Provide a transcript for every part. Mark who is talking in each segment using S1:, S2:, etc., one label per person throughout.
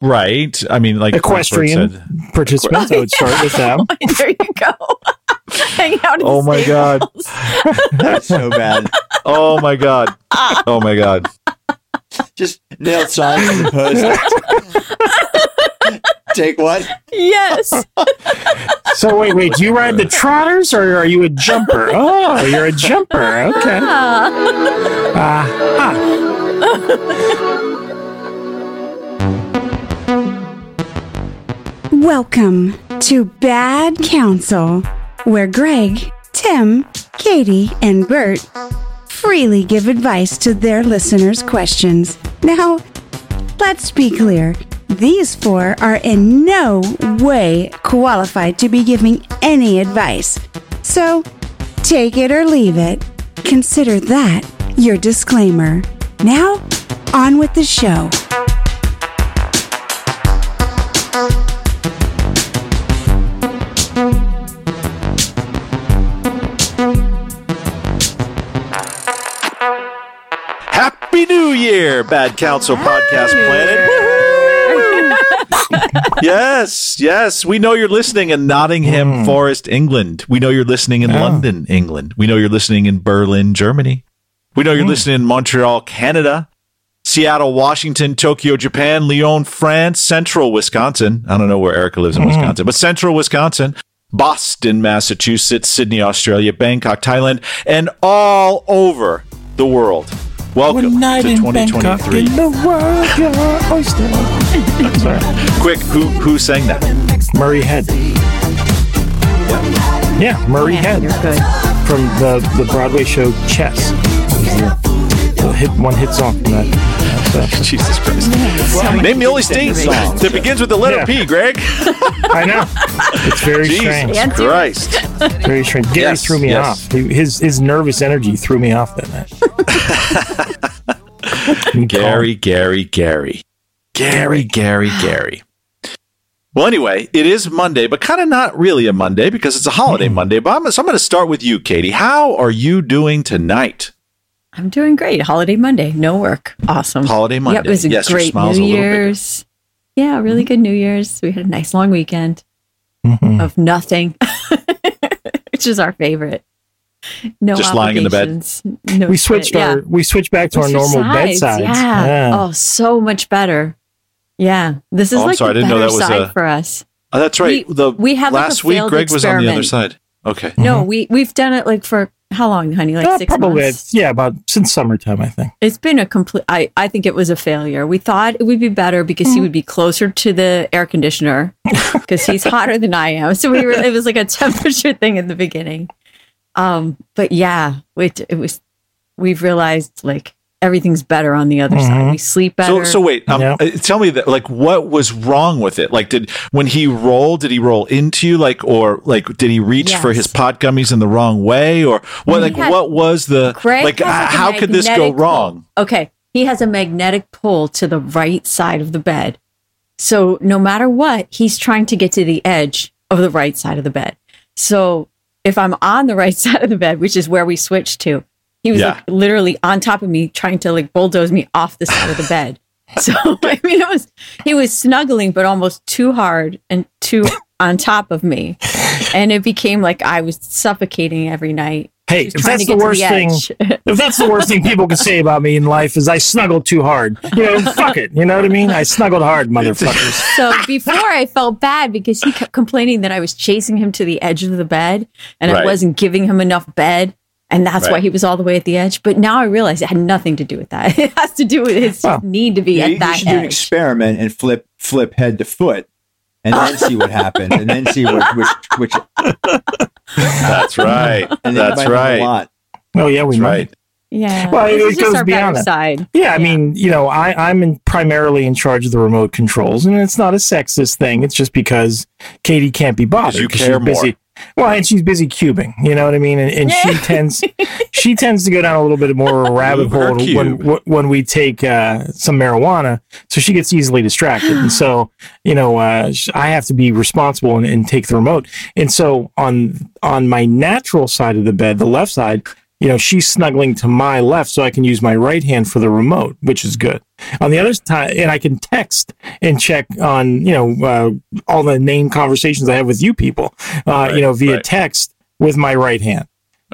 S1: Right. I mean, like
S2: Equestrian
S1: Bert
S2: participants. I would start with them.
S3: there you go. Hang out.
S1: Oh my God.
S4: That's so bad.
S1: Oh my god. Oh my god.
S4: Just nailed signs on the post. Take one.
S3: Yes.
S2: So wait, wait. Do you ride the trotters or are you a jumper? Oh, you're a jumper. Okay.
S3: Ah.
S2: Ah,
S5: Welcome to Bad Counsel, where Greg, Tim, Katie, and Bert freely give advice to their listeners' questions. Now, let's be clear. These four are in no way qualified to be giving any advice. So, take it or leave it. Consider that your disclaimer. Now, on with the show.
S1: Happy New Year, Bad Counsel Podcast Planet. Woo-hoo! yes, yes. We know you're listening in Nottingham hmm. Forest, England. We know you're listening in
S2: Oh.
S1: London, England. We know you're listening in Berlin, Germany. We know you're hmm. listening in Montreal, Canada. Seattle, Washington, Tokyo, Japan, Lyon, France, Central Wisconsin. I don't know where Erica lives in hmm. Wisconsin, but Central Wisconsin, Boston, Massachusetts, Sydney, Australia, Bangkok, Thailand, and all over the world. Welcome
S2: night
S1: to
S2: in Bangkok,
S1: 2023.
S2: in the world, your oyster. Sorry,
S1: Quick, who who sang that?
S2: Murray Head. Yeah, Murray
S3: Yeah,
S2: Head
S3: you're good.
S2: from the the Broadway show Chess. The hit one hit song from that. That's, uh,
S1: Jesus Christ! Name the only state song that begins with the letter
S2: Yeah.
S1: P, Greg.
S2: I know. It's very
S1: Jesus
S2: strange.
S3: Yeah.
S1: Christ!
S2: Very strange. Gary
S1: Yes,
S2: threw me
S1: yes.
S2: off. His his nervous energy threw me off that night.
S1: Gary, Gary, Gary, Gary, Gary, Gary. Well, anyway, it is Monday, but kind of not really a Monday because it's a holiday Monday. But I'm, so I'm going to start with you, Katie. How are you doing tonight?
S3: I'm doing great. Holiday Monday, no work. Awesome.
S1: Holiday Monday.
S3: Yep, it was a
S1: Yes,
S3: great New
S1: a little bigger.
S3: Year's. Yeah, really good New Year's. We had a nice long weekend
S2: Mhm.
S3: of nothing, which is our favorite. No
S1: Just lying in the bed.
S3: No
S2: We
S3: shit.
S2: switched
S3: Yeah.
S2: our we switched back to
S3: We
S2: our normal bed sides.
S3: Yeah. Oh, so much better. Yeah. This is
S1: Oh,
S3: like
S1: sorry, I
S3: the
S1: didn't know
S3: better
S1: that was
S3: side
S1: a-
S3: for us.
S1: Oh, that's right.
S3: We-
S1: the
S3: we have, like,
S1: last week,
S3: failed
S1: Greg was on the other side. Okay.
S3: No, we we've done it like for how long, honey? Like
S2: Uh,
S3: six
S2: probably
S3: months.
S2: yeah, about since summertime, I think.
S3: It's been a complete. I I think it was a failure. We thought it would be better because
S2: Mm.
S3: he would be closer to the air conditioner because he's hotter than I am. So we were. It was like a temperature thing in the beginning. Um, but yeah, it it was. We've realized like everything's better on the other
S2: Mm-hmm.
S3: side. We sleep
S1: So,
S3: better.
S1: so wait. Um,
S2: Yeah.
S1: uh, Tell me that. Like, what was wrong with it? Like, did when he rolled, did he roll into you? Like, or like, did he reach for his pot gummies in the wrong way, or what? Like,
S3: had-
S1: what was the
S3: Greg
S1: like?
S3: has,
S1: h-
S3: like,
S1: how could this go wrong?
S3: pull. Okay, he has a magnetic pull to the right side of the bed. So no matter what, he's trying to get to the edge of the right side of the bed. So if I'm on the right side of the bed, which is where we switched to, he was
S1: Yeah.
S3: like literally on top of me, trying to like bulldoze me off the side of the bed. So I mean, it was he was snuggling, but almost too hard and too on top of me, and it became like I was suffocating every night.
S2: Hey, if that's the
S3: get to
S2: worst thing, if that's the worst thing people can say about me in life is I snuggled too hard. You know, fuck it. You know what I mean? I snuggled hard, motherfuckers.
S3: So before I felt bad because he kept complaining that I was chasing him to the edge of the bed and
S1: Right.
S3: I wasn't giving him enough bed. And that's why he was all the way at the edge. But now I realize it had nothing to do with that. It has to do with his
S2: Well,
S3: need to be
S4: You,
S3: at
S4: you
S3: that
S4: should do an
S3: edge.
S4: experiment and flip flip head to foot, and then see what happens, and then see which which which.
S1: That's right.
S4: And
S1: That's right.
S4: A lot.
S2: Oh yeah, we
S1: That's
S2: might.
S1: right.
S3: Yeah.
S2: Well,
S3: this
S2: it
S3: is just
S2: goes
S3: our
S2: beyond
S3: better
S2: that.
S3: side.
S2: Yeah, I mean, you know, I, I'm in primarily in charge of the remote controls, and it's not a sexist thing. It's just because Katie can't be bothered
S1: you
S2: 'cause
S1: care
S2: she's busy. Well, and she's busy cubing. You know what I mean? And, and she tends she tends to go down a little bit more of a rabbit hole when
S1: cube.
S2: when we take uh, some marijuana. So she gets easily distracted, and so you know uh, I have to be responsible and, and take the remote. And so on on my natural side of the bed, the left side, you know, she's snuggling to my left so I can use my right hand for the remote, which is good. On the other side, and I can text and check on, you know, uh, all the name conversations I have with you people, uh, you know, via
S1: right.
S2: text with my right hand.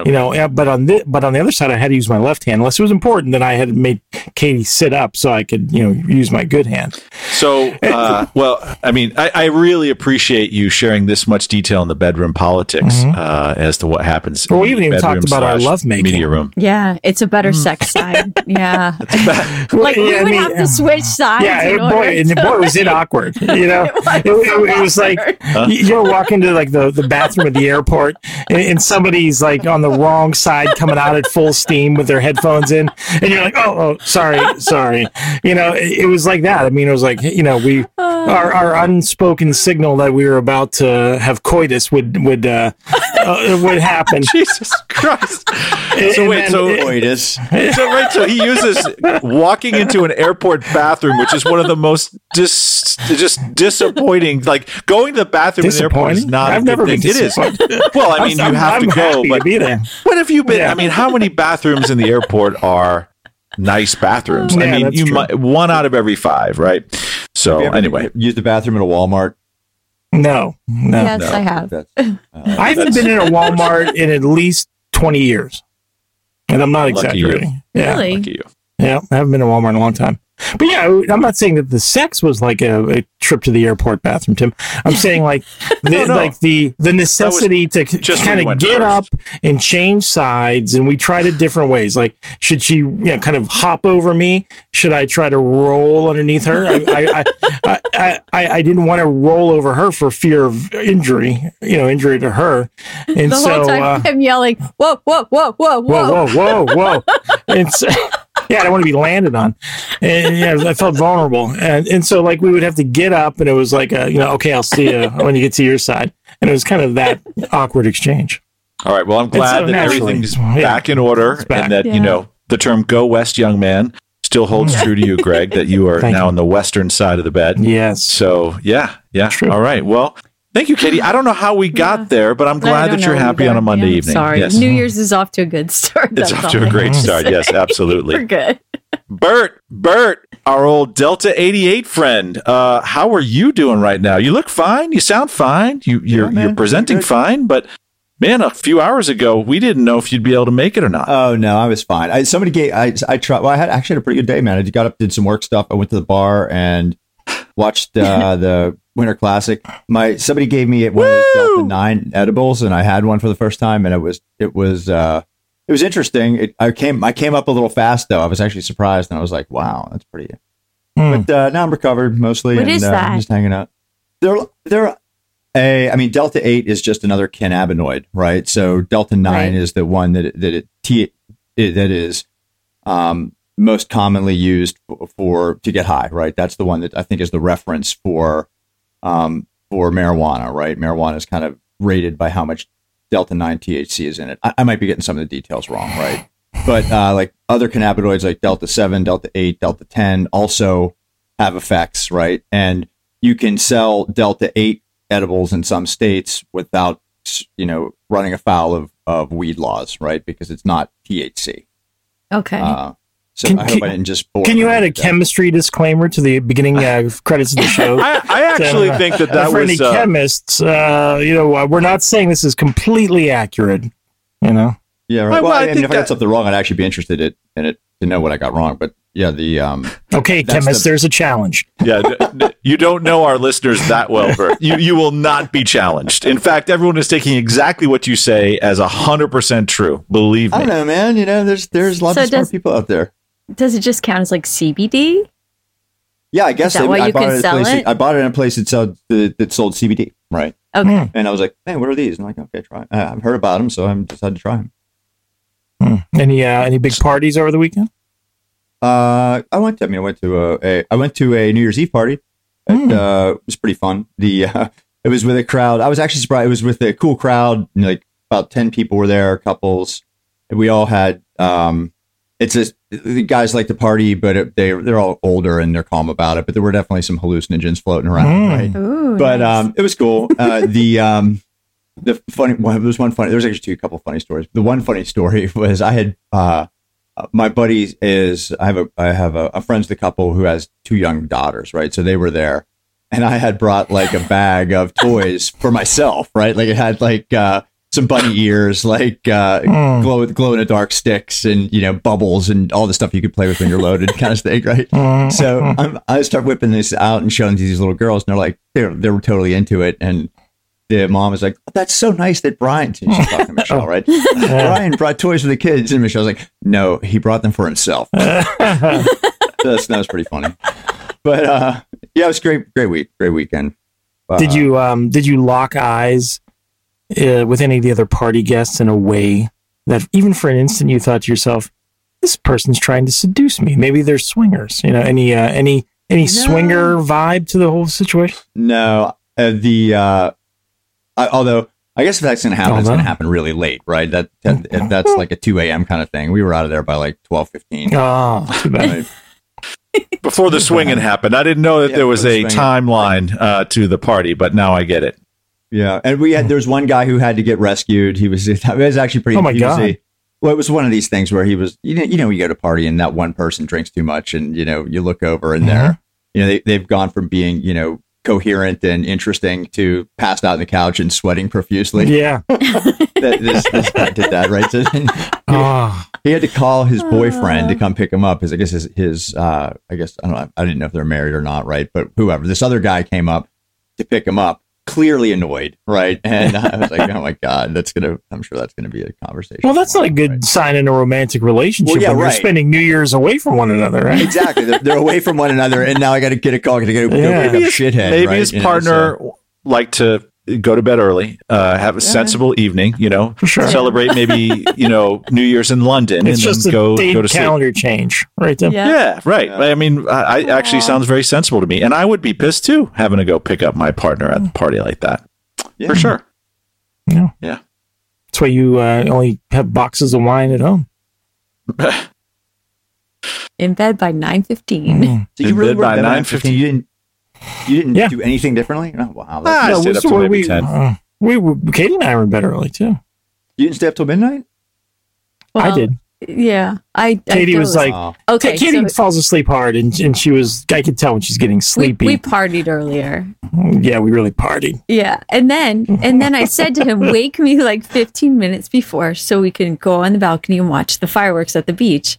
S2: You know, but on the but on the other side, I had to use my left hand unless it was important. Then I had made Katie sit up so I could, you know, use my good hand.
S1: So, uh, well, I mean, I, I really appreciate you sharing this much detail in the bedroom politics uh, as to what happens.
S2: Mm-hmm. Well, we
S1: in
S2: even
S1: the
S2: talked about our
S1: slash
S2: lovemaking.
S1: media room.
S3: Yeah, it's a better sex side. Yeah. like we
S2: Yeah, I
S3: would
S2: mean,
S3: have to switch sides.
S2: Yeah,
S3: in
S2: it,
S3: order
S2: boy, and
S3: to-
S2: boy, was it awkward. You know,
S3: It was
S2: it, it- it was like you, you know, walk into like the, the bathroom at the airport, and, and somebody's like on the wrong side, coming out at full steam with their headphones in, and you're like, oh, oh, sorry, sorry. You know, it, it was like that. I mean, it was like you know, we our, our unspoken signal that we were about to have coitus would would uh, uh would happen.
S1: Jesus Christ!
S2: And-
S1: So
S2: and
S1: wait,
S2: then
S1: so
S2: it-
S4: Coitus.
S1: so right, so he uses walking into an airport bathroom, which is one of the most dis, just disappointing. Like going to the bathroom in the airport is not.
S2: I've
S1: a
S2: never
S1: good
S2: been
S1: thing. It is.
S2: disappointed.
S1: Well, I mean,
S2: I'm-
S1: you have
S2: I'm
S1: to go,
S2: happy
S1: but
S2: be there.
S1: What have you been?
S2: Yeah.
S1: I mean, how many bathrooms in the airport are nice bathrooms? I mean, you
S2: true.
S1: might one out of every five, right? So
S4: Have you ever
S1: anyway,
S4: used the bathroom at a Walmart.
S2: No, no.
S3: Yes,
S1: No.
S3: I have.
S4: Uh,
S2: I haven't been in a Walmart in at least 20 years. And I'm not
S1: Lucky you.
S2: exaggerating. Yeah.
S3: Really?
S1: lucky you.
S2: Yeah. I haven't been in a Walmart in a long time. But yeah, I'm not saying that the sex was like a, a trip to the airport bathroom, Tim. I'm saying like the,
S1: No, no.
S2: like the the necessity to
S1: just
S2: kind of get
S1: first.
S2: up and change sides, and we tried it different ways. Like, should she, you know, kind of hop over me? Should I try to roll underneath her? I I I, I, I, I didn't want to roll over her for fear of injury, you know, injury to her. And
S3: The
S2: so,
S3: whole time
S2: uh,
S3: I'm yelling, whoa, whoa, whoa, whoa, whoa.
S2: whoa, whoa, whoa, whoa. and so, yeah, I don't want to be landed on. And yeah, I felt vulnerable. And and so like we would have to get up and it was like a, you know, okay, I'll see you when you get to your side. And it was kind of that awkward exchange.
S1: All right. Well, I'm glad
S2: so
S1: that
S2: naturally-
S1: everything's
S2: yeah.
S1: back in order
S2: back.
S1: and that,
S3: Yeah.
S1: you know, the term go west, young man still holds true to you, Greg, that you are now
S2: you.
S1: on the western side of the bed.
S2: Yes.
S1: So, yeah. Yeah.
S2: True.
S1: All right. Well, thank you, Katie. I don't know how we got
S3: Yeah.
S1: there, but I'm glad that you're happy
S3: either.
S1: on a Monday
S3: Yeah,
S1: evening.
S3: Sorry.
S1: Yes.
S3: New Year's is off to a good start.
S1: It's off to a
S3: I
S1: great
S3: to
S1: start.
S3: say.
S1: Yes, absolutely.
S3: We're good.
S1: Bert, Bert, our old Delta 88 friend. Uh, how are you doing right now? You look fine. You sound fine. You, you're,
S4: Yeah,
S1: you're presenting fine, but man, a few hours ago, we didn't know if you'd be able to make it or not.
S4: Oh no, I was fine. I, somebody gave. I I tried. Well, I had actually had a pretty good day, man. I got up, did some work stuff. I went to the bar and watched uh, the Winter Classic. My somebody gave me one of those Delta Nine edibles, and I had one for the first time, and it was it was uh, it was interesting. It, I came I came up a little fast though. I was actually surprised, and I was like, wow, that's pretty.
S2: Hmm.
S4: But uh, now I'm recovered mostly,
S3: What
S4: and
S3: is
S4: uh,
S3: that?
S4: just hanging out. They're they're a. I mean, Delta Eight is just another cannabinoid, right? So Delta Nine
S3: Right.
S4: is the one that it, that it, t, it that is um, most commonly used for, for to get high, right? That's the one that I think is the reference for um, for marijuana, right? Marijuana is kind of rated by how much delta nine THC is in it. I, I might be getting some of the details wrong, right? But uh, like other cannabinoids like delta seven, delta eight, delta ten also have effects, right? And you can sell delta eight edibles in some states without you know running afoul of of weed laws, right? Because it's not THC.
S3: Okay.
S4: Uh, so
S2: Can-
S4: I hope
S2: can-
S4: I didn't just. bore
S2: Can you add a
S4: everybody that.
S2: chemistry disclaimer to the beginning uh, credits of the show?
S1: I, I actually
S2: Uh,
S1: think that that
S2: for any.
S1: Uh,
S2: chemists, uh, you know, uh, we're not saying this is completely accurate. You know,
S4: Yeah, right.
S1: Well,
S4: Well,
S1: I
S4: I, mean,
S1: think
S4: if I got something wrong, I'd actually be interested in, in it to know what I got wrong. But yeah, the um,
S2: okay,
S4: That's
S2: chemists,
S4: the-
S2: there's a challenge.
S1: yeah, d- d- you don't know our listeners that well, Bert. You you will not be challenged. In fact, everyone is taking exactly what you say as hundred percent true. Believe me.
S4: I don't know, man. You know, there's there's lots
S3: So
S4: of smart
S3: does-
S4: people out there.
S3: Does it just count as like CBD?
S4: Yeah, I guess
S3: that
S4: they-
S3: why
S4: I
S3: you
S4: bought
S3: can
S4: it at a
S3: sell
S4: place.
S3: it?
S4: I bought it in a place that sold that, that sold CBD, right?
S3: Okay.
S2: Hmm.
S4: And I was like, "Man, what are these?" And I'm like, "Okay, try." Uh, I've heard about them, so I'm decided to try them.
S2: Hmm. Any uh, any big parties over the weekend?
S4: Uh, I went. To, I mean, I went to a, a I went to a New Year's Eve party. It,
S2: Hmm.
S4: uh, it was pretty fun. The uh, it was with a crowd. I was actually surprised. It was with a cool crowd. you know, Like about ten people were there, couples. And we all had. Um, it's a the guys like to party, but it, they they're all older and they're calm about it. But there were definitely some hallucinogens floating around,
S2: Hmm.
S4: right?
S3: Ooh,
S4: but
S3: nice.
S4: um, it was cool. Uh, the um, the funny one there's one funny there's actually two couple funny stories the one funny story was i had uh my buddy is i have a i have a, a friend's the couple who has two young daughters right so they were there and i had brought like a bag of toys for myself right like it had like uh some bunny ears like uh
S2: Mm.
S4: glow glow in the dark sticks and you know bubbles and all the stuff you could play with when you're loaded kind of thing right
S2: Mm.
S4: so I'm, I start whipping this out and showing these little girls, and they're like, they're they're totally into it. And the mom is like, "That's so nice that Brian." She's talking to Michelle, right? Brian brought toys for the kids, and Michelle's like, "No, he brought them for himself." so that's, that was pretty funny. But uh, yeah, it was great, great week, great weekend. Uh,
S2: Did you um did you lock eyes uh, with any of the other party guests in a way that even for an instant you thought to yourself, this person's trying to seduce me? Maybe they're swingers. You know, any uh, any any swinger vibe to the whole situation?
S4: No, uh, the uh, I, although I guess if that's gonna happen, it's
S2: Although?
S4: gonna happen really late, right? That, that that's like a two a.m. kind of thing. We were out of there by like twelve fifteen.
S2: Oh, too bad.
S1: Before the swinging happened, I didn't know that
S4: Yeah,
S1: there was a
S4: swinging.
S1: timeline uh, to the party, but now I get it.
S4: Yeah, and we had there was one guy who had to get rescued. He was it was actually pretty.
S2: Oh my
S4: he
S2: God.
S4: a- well, it was one of these things where he was you know you know you go to a party and that one person drinks too much and you know you look over and
S2: Mm-hmm.
S4: they're you know they they've gone from being you know coherent and interesting to passed out on the couch and sweating profusely.
S2: Yeah.
S4: That, this, this guy did that right. So then
S2: Oh,
S4: he had to call his boyfriend to come pick him up. His I guess his, his uh I guess I don't know I didn't know if they're married or not, right? But whoever this other guy came up to pick him up, clearly annoyed, right? And I was like, oh my god, that's gonna I'm sure that's gonna be a conversation.
S2: well, that's not a good
S4: Right.
S2: sign in a romantic relationship
S4: Well, yeah,
S2: when you're spending New Year's away from one another, right?
S4: Exactly, they're, they're away from one another, and now I got to get a call. Got to go, go
S2: Yeah.
S4: pick up shithead.
S1: Maybe
S4: right?
S1: his
S4: You know,
S1: partner
S4: so-
S1: liked to go to bed early, uh, have a sensible evening, you know,
S2: sure.
S1: celebrate maybe, you know, New Year's in London
S2: It's
S1: and
S2: just
S1: then
S2: a
S1: go,
S2: date
S1: go to sleep.
S2: calendar change, right? Tim?
S3: Yeah.
S1: Yeah, right. I mean, I, I actually sounds very sensible to me. And I would be pissed too, having to go pick up my partner at the party like that.
S4: Yeah.
S1: For sure.
S2: Yeah.
S1: Yeah.
S2: That's why you uh, only have boxes of wine at home.
S3: In bed by nine fifteen.
S2: Mm.
S4: So you
S1: In
S4: really
S1: bed by
S4: in bed by
S1: 9:15.
S4: 9:15? You didn't. You didn't
S2: Yeah.
S4: do anything differently. No, wow.
S1: Ah,
S4: That's,
S1: I
S2: Yeah,
S1: stayed
S2: we-
S1: up till
S2: we-
S1: maybe
S2: we,
S1: 10.
S2: uh, we were, Katie and I were in bed early too.
S4: you didn't stay up till midnight.
S2: I did.
S3: Yeah, I. I
S2: Katie was like,
S4: Wow.
S3: okay,
S2: Katie
S3: so
S2: falls asleep hard, and, and she was. I could tell when she's getting
S3: we,
S2: sleepy.
S3: we partied earlier.
S2: yeah, we really partied.
S3: Yeah, and then and then I said to him, "Wake me like 15 minutes before so we can go on the balcony and watch the fireworks at the beach."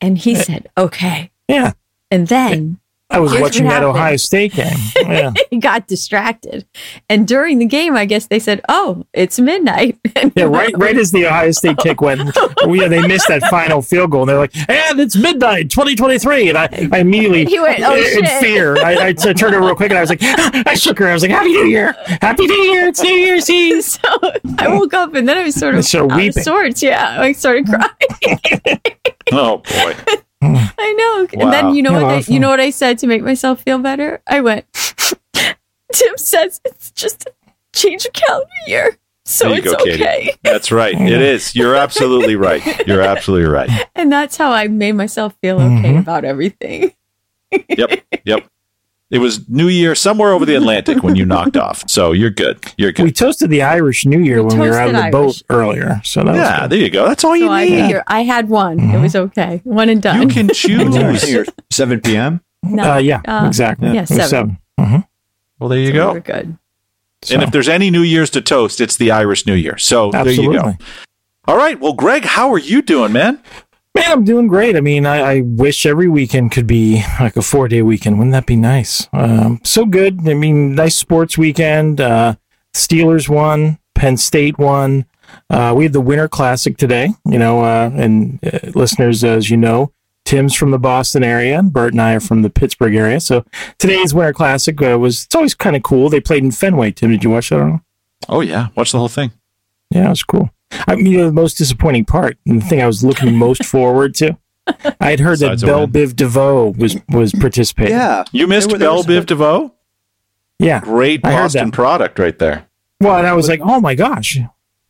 S3: And he said, "Okay."
S2: Yeah,
S3: And then
S2: I was
S3: Here's
S2: watching that
S3: happened.
S2: Ohio State game. Yeah,
S3: he got distracted. And during the game, I guess they said, "Oh, it's midnight."
S2: Yeah. Right, right as the Ohio State kick went, well, yeah, they missed that final field goal, and they're like, "And it's midnight, 2023." And I, I immediately,
S3: He went, "Oh,
S2: in
S3: shit."
S2: fear, I turned over real quick, and I was like, I shook her. I was like, "Happy New Year, Happy New Year! It's New Year's Eve."
S3: so I woke up and then I was sort of
S2: So
S3: out
S2: weeping.
S3: of sorts. Yeah, I started crying.
S1: Oh, boy.
S3: I know. And then you know
S2: Yeah,
S3: what? I, you know what I said to make myself feel better? I went. Tim says it's just a change of calendar year, so it's
S1: go, Katie.
S3: okay.
S1: That's right. It is. You're absolutely right. You're absolutely right.
S3: And that's how I made myself feel okay
S2: Mhm.
S3: about everything.
S1: Yep. Yep. It was New Year somewhere over the Atlantic when you knocked off. So you're good. You're good.
S2: We toasted the Irish New Year
S3: We
S2: when we were out of the
S3: toasted
S2: boat earlier, so that was
S1: Yeah,
S2: good.
S1: there you go. That's all you
S3: I
S1: need.
S3: figure I had one. It
S2: Mhm.
S3: was okay. One and done.
S1: You can choose.
S4: Here, 7 p.m.
S3: no,
S2: Uh, yeah,
S3: uh,
S2: exactly.
S3: yeah,
S2: It was
S3: seven.
S2: Mhm.
S1: Well, there you
S3: so
S1: go.
S3: We're good.
S2: So,
S1: And if there's any New Year's to toast, it's the Irish New Year. So there you go. All right. Well, Greg, how are you doing, man?
S2: Man, I'm doing great. I mean, I, I wish every weekend could be like a four day weekend. Wouldn't that be nice? Um, so good. I mean, nice sports weekend. Uh, Steelers won, Penn State won. Uh, we had the Winter Classic today, you know, uh, and uh, listeners, as you know, Tim's from the Boston area, and Bert and I are from the Pittsburgh area. So today's Winter Classic uh, was, it's always kind of cool. They played in Fenway. Tim, did you watch that? at all?
S1: Oh, yeah. Watch the whole thing.
S2: Yeah, it was cool. I mean, you know, the most disappointing part, and the thing I was looking most forward to, I had heard that
S1: Besides a
S2: Belle. Biv DeVoe was was participating.
S4: Yeah.
S1: You missed
S4: There
S1: Belle Biv DeVoe?
S2: yeah.
S1: Great Boston product right there.
S2: Well, and I was like, oh my gosh,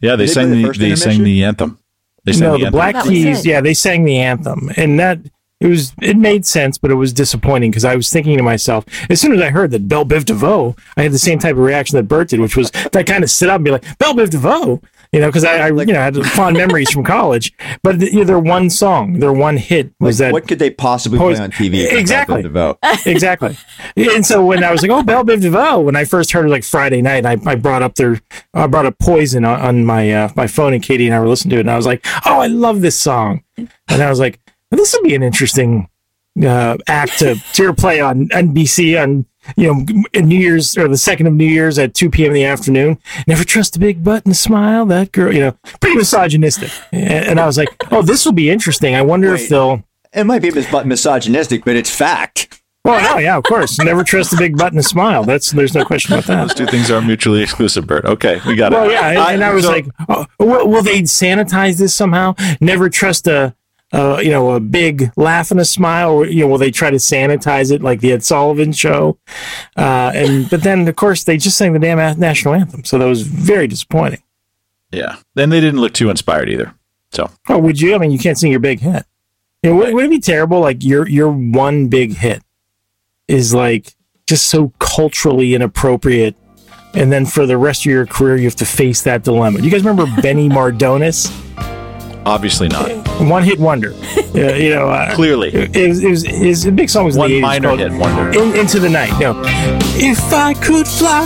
S1: Yeah, they,
S4: they
S1: sang
S4: the
S1: the, they sang the anthem. They sang
S2: no,
S1: the
S2: the
S1: anthem.
S2: Black Keys, yeah, they sang the anthem, and that it was it made sense, but it was disappointing because I was thinking to myself, as soon as I heard that Belle Biv DeVoe, I had the same type of reaction that Bert did, which was to kind of sit up and be like, Belle Biv DeVoe, you know, because I, I you know had fond memories from college. But you know, their one song, their one hit was
S4: Like,
S2: that
S4: what could they possibly
S2: Poison-
S4: play on TV?
S2: Exactly. Exactly. And so when I was like, "Oh, Belle Biv DeVoe," when I first heard it like Friday night, I, I brought up their, I brought up Poison on, on my uh, my phone, and Katie and I were listening to it, and I was like, "Oh, I love this song," and I was like, "This would be an interesting uh, act to to play on NBC on." You know, in New Year's or the second of New Year's at 2 p.m. in the afternoon. Never trust a big butt and a smile. That girl, you know, pretty misogynistic. And, and I was like, oh, this will be interesting. I wonder if they'll,
S4: It might be mis- misogynistic, but it's fact.
S2: well, no, yeah, of course. Never trust a big butt and a smile. That's there's no question about that.
S1: Those two things are mutually exclusive, Bert. Okay, we got it.
S2: Well, yeah, and, and I was
S1: so-
S2: like, oh, will, will they sanitize this somehow? Never trust a, uh, you know, a big laugh and a smile. Or, you know, will they try to sanitize it like the Ed Sullivan Show? Uh, and but then of course they just sang the damn national anthem, so that was very disappointing.
S1: yeah. Then they didn't look too inspired either. So
S2: Oh, would you? I mean, you can't sing your big hit. You know, would, would it be terrible? Like your your one big hit is like just so culturally inappropriate, and then for the rest of your career you have to face that dilemma. Do you guys remember Benny Mardones?
S1: Obviously not.
S2: One hit wonder. Uh, you know, uh,
S1: Clearly,
S2: it was, it was his big song was
S1: one
S2: the 80s
S1: minor hit wonder.
S2: In, into the night. No, if I could fly,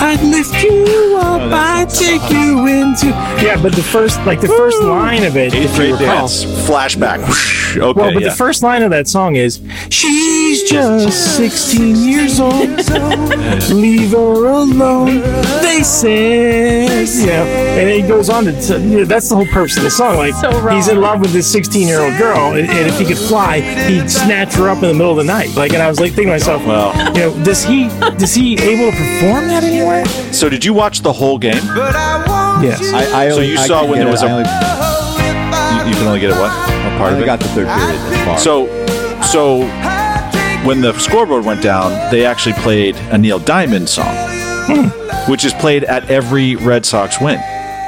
S2: I'd lift you up.
S1: Oh,
S2: I'd take you into. Yeah, but the first, like the first line of it,
S1: Eighth grade dance flashback. Okay,
S2: Well, but
S1: yeah.
S2: the first line of that song is She's just 16 years old. Leave her alone. They said. You know, and it goes on to, you know, that's the whole purpose of the song. Like,
S3: So
S2: he's in love with this 16 year old girl, and, and if he could fly, he'd snatch her up in the middle of the night. Like, and I was like thinking to myself,
S1: Well.
S2: you know, does he, does he able to perform that anywhere?
S1: so did you watch the whole game?
S2: Yes.
S4: I, I
S1: So you
S4: I
S1: saw when
S4: get
S1: there
S4: it-
S1: was a-
S4: I only,
S1: You, you can only get it what? What
S4: I
S1: part of
S4: only
S1: it?
S4: got the third period.
S1: So, so when the scoreboard went down, they actually played a Neil Diamond song, which is played at every Red Sox win.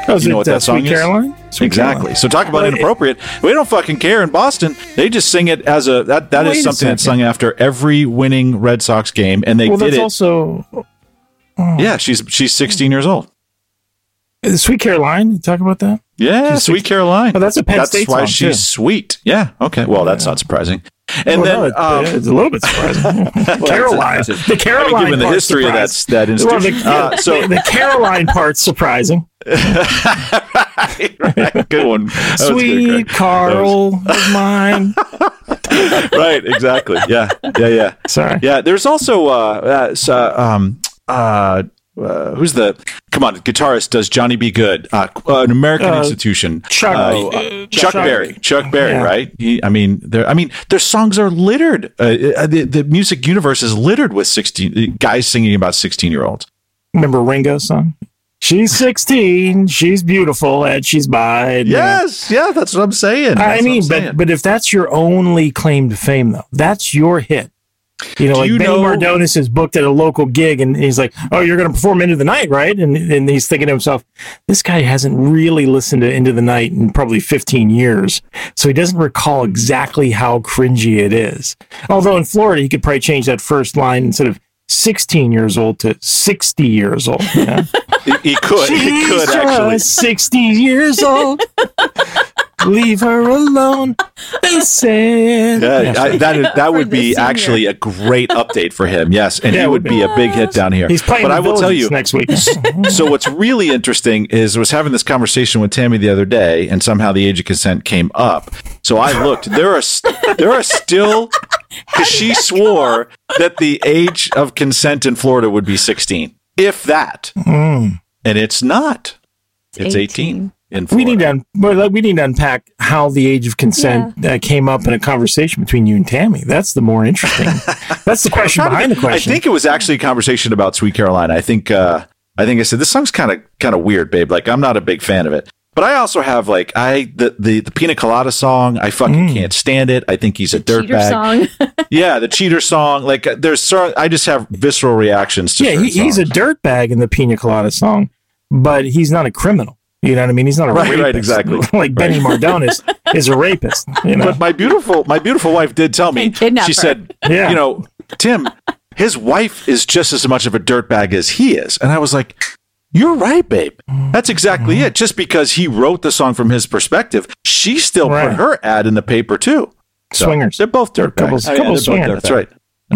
S2: Oh,
S1: you know
S2: it,
S1: what
S2: uh,
S1: that song
S2: Sweet
S1: is?
S2: Caroline? Sweet
S1: exactly. So talk about
S2: Well, it-
S1: inappropriate. we don't fucking care in Boston. They just sing it as a that that is something that's sung after every winning Red Sox game, and they
S2: Well,
S1: did
S2: that's
S1: it.
S2: also oh.
S1: yeah, she's she's 16 years old.
S2: Sweet Caroline. You talk about that?
S1: Yeah,
S2: She's
S1: Sweet
S2: six-
S1: Caroline.
S2: Oh, that's a Penn
S1: That's
S2: State
S1: why
S2: song,
S1: she's
S2: too.
S1: sweet. Yeah. Okay. Well, that's not surprising. And
S2: Well, no,
S1: then
S2: it-
S1: um,
S2: it's a little bit surprising. Caroline, the Caroline,
S1: given the history of that that
S2: Well,
S1: institution.
S2: the,
S1: uh, so
S2: the, Caroline part's surprising.
S1: right, right. good one. That was good,
S2: Sweet. Carl of mine.
S1: right exactly yeah yeah yeah
S2: Sorry.
S1: yeah there's also uh, uh, um uh uh, who's the come on guitarist does Johnny B Good uh, an American
S2: Uh,
S1: institution
S2: Chuck-
S1: uh,
S2: uh,
S1: Chuck,
S2: Chuck-
S1: Berry Chuck Berry
S2: Yeah.
S1: right he, I mean their I mean their songs are littered uh, uh, the, the music universe is littered with 16 guys singing about 16 year olds
S2: Remember Ringo's song? She's 16, she's beautiful, and she's mine.
S1: yes yeah that's what I'm saying
S2: I
S1: That's what
S2: mean, but
S1: saying.
S2: but if that's your only claim to fame, though, that's your hit. You know,
S1: Do
S2: like
S1: you
S2: Benny
S1: know-
S2: Mardones is booked at a local gig, and he's like, "Oh, you're going to perform Into the Night, right?" And and he's thinking to himself, "This guy hasn't really listened to Into the Night in probably 15 years, so he doesn't recall exactly how cringy it is." Although in Florida, he could probably change that first line instead of 16 years old to 60 years old. you know?
S1: he, he could he could actually
S2: just 60 years old. Leave her alone. They said.
S1: Yeah, I, that is, that would be
S3: senior.
S1: actually a great update for him. Yes, and
S2: Yeah,
S1: he would
S2: would
S1: be a big hit down here.
S2: He's playing
S1: but
S2: the
S1: I will tell you.
S2: next week.
S1: So what's really interesting is I was having this conversation with Tammy the other day, and somehow the age of consent came up. So I looked. There are s- there are still because she swore that the age of consent in Florida would be 16, if that,
S2: Mm.
S1: and it's not. It's 18,
S3: 18.
S1: In
S2: we need to un- well, like, we need to unpack how the age of consent uh, came up in a conversation between you and Tammy. That's the more interesting. That's the question behind the question.
S1: I think it was actually a conversation about Sweet Carolina. I think uh, I think I said this song's kind of kind of weird, babe. Like I'm not a big fan of it. But I also have like I the the, the Pina Colada song. I fucking
S2: Mm.
S1: can't stand it. I think he's a
S3: Cheater
S1: dirtbag.
S3: song.
S1: Yeah, the cheater song. Like uh, there's cer- I just have visceral reactions to.
S2: yeah, he,
S1: certain
S2: he's a
S1: songs.
S2: dirtbag in the Pina Colada song, but he's not a criminal. You know what I mean? He's not a
S1: Right, right,
S2: rapist.
S1: exactly.
S2: like Benny Mardones is a rapist. You know?
S1: But my beautiful, my beautiful wife did tell me. She said,
S2: Yeah.
S1: you know, Tim, his wife is just as much of a dirtbag as he is, and I was like, you're right, babe. That's exactly
S2: Mm-hmm.
S1: it. Just because he wrote the song from his perspective, she still
S2: Right.
S1: put her ad in the paper too. So,
S2: Swingers.
S1: They're both
S2: Couples-
S1: dirtbags.
S4: Oh, yeah,
S2: couple
S4: they're
S2: swingers.
S4: dirtbags.
S1: That's right.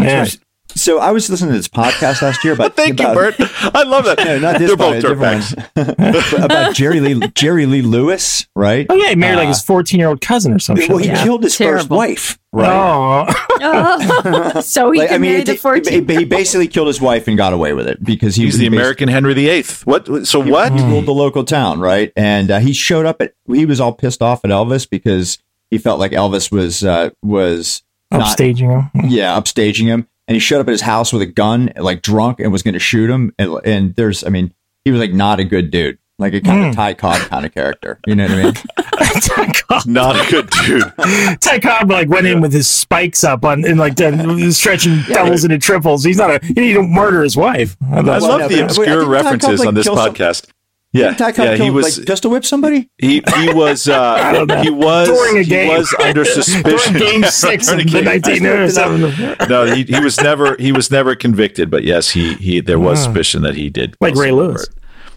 S2: yeah.
S4: So I was listening to this podcast last year about
S1: Thank you, Bert. I love that.
S4: No, not this
S1: They're
S4: one,
S1: both
S4: different
S1: dirtbags.
S4: about Jerry Lee Jerry Lee Lewis, right?
S2: Oh yeah, he married like
S4: Uh,
S2: his fourteen year old cousin or something.
S4: Well, he
S3: Yeah.
S4: killed his first wife, right?
S2: Oh,
S3: Oh, so he
S4: Like,
S3: can marry the 14.
S4: he, he basically killed his wife and got away with it because he
S1: He's
S4: was
S1: the American Henry VIII. What? So what?
S4: He ruled the local town, right? And uh, he showed up at. He was all pissed off at Elvis because he felt like Elvis was uh, was not,
S2: upstaging him.
S4: yeah, upstaging him. And he showed up at his house with a gun, like drunk, and was going to shoot him. And, and there's, I mean, he was like not a good dude, like a kind
S2: Hmm.
S4: of Ty Cobb kind of character. You know what I mean?
S2: Ty Cobb,
S1: Not a good dude.
S2: Ty Cobb like went in with his spikes up on and like done, stretching doubles into triples. He's not a he didn't murder his wife.
S1: I love
S4: no,
S1: the
S4: but- I
S1: obscure
S4: think Ty Cobb,
S1: references
S4: like,
S1: on this
S4: killed some-
S1: podcast. Yeah,
S4: Ty Cobb
S1: yeah, he was.
S4: like, just to whip somebody.
S1: he he was. Uh,
S2: don't know.
S1: he was.
S2: During a
S1: he
S2: game.
S1: was under suspicion.
S2: During Game Six of
S1: During
S2: the
S1: a game.
S2: nineteen oh seven.
S1: no, he, he was never he was never convicted, but yes, he he there was suspicion that he did.
S2: Like Ray
S1: someone.
S2: Lewis.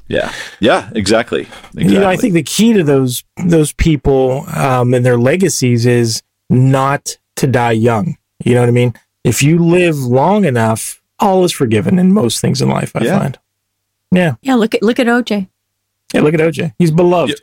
S1: Yeah, yeah, exactly. exactly.
S2: You know, I think the key to those those people um, and their legacies is not to die young. You know what I mean? If you live long enough, all is forgiven in most things in life. I
S4: Yeah.
S2: find. Yeah.
S3: yeah, look at look at OJ.
S2: Hey, look at OJ. He's beloved.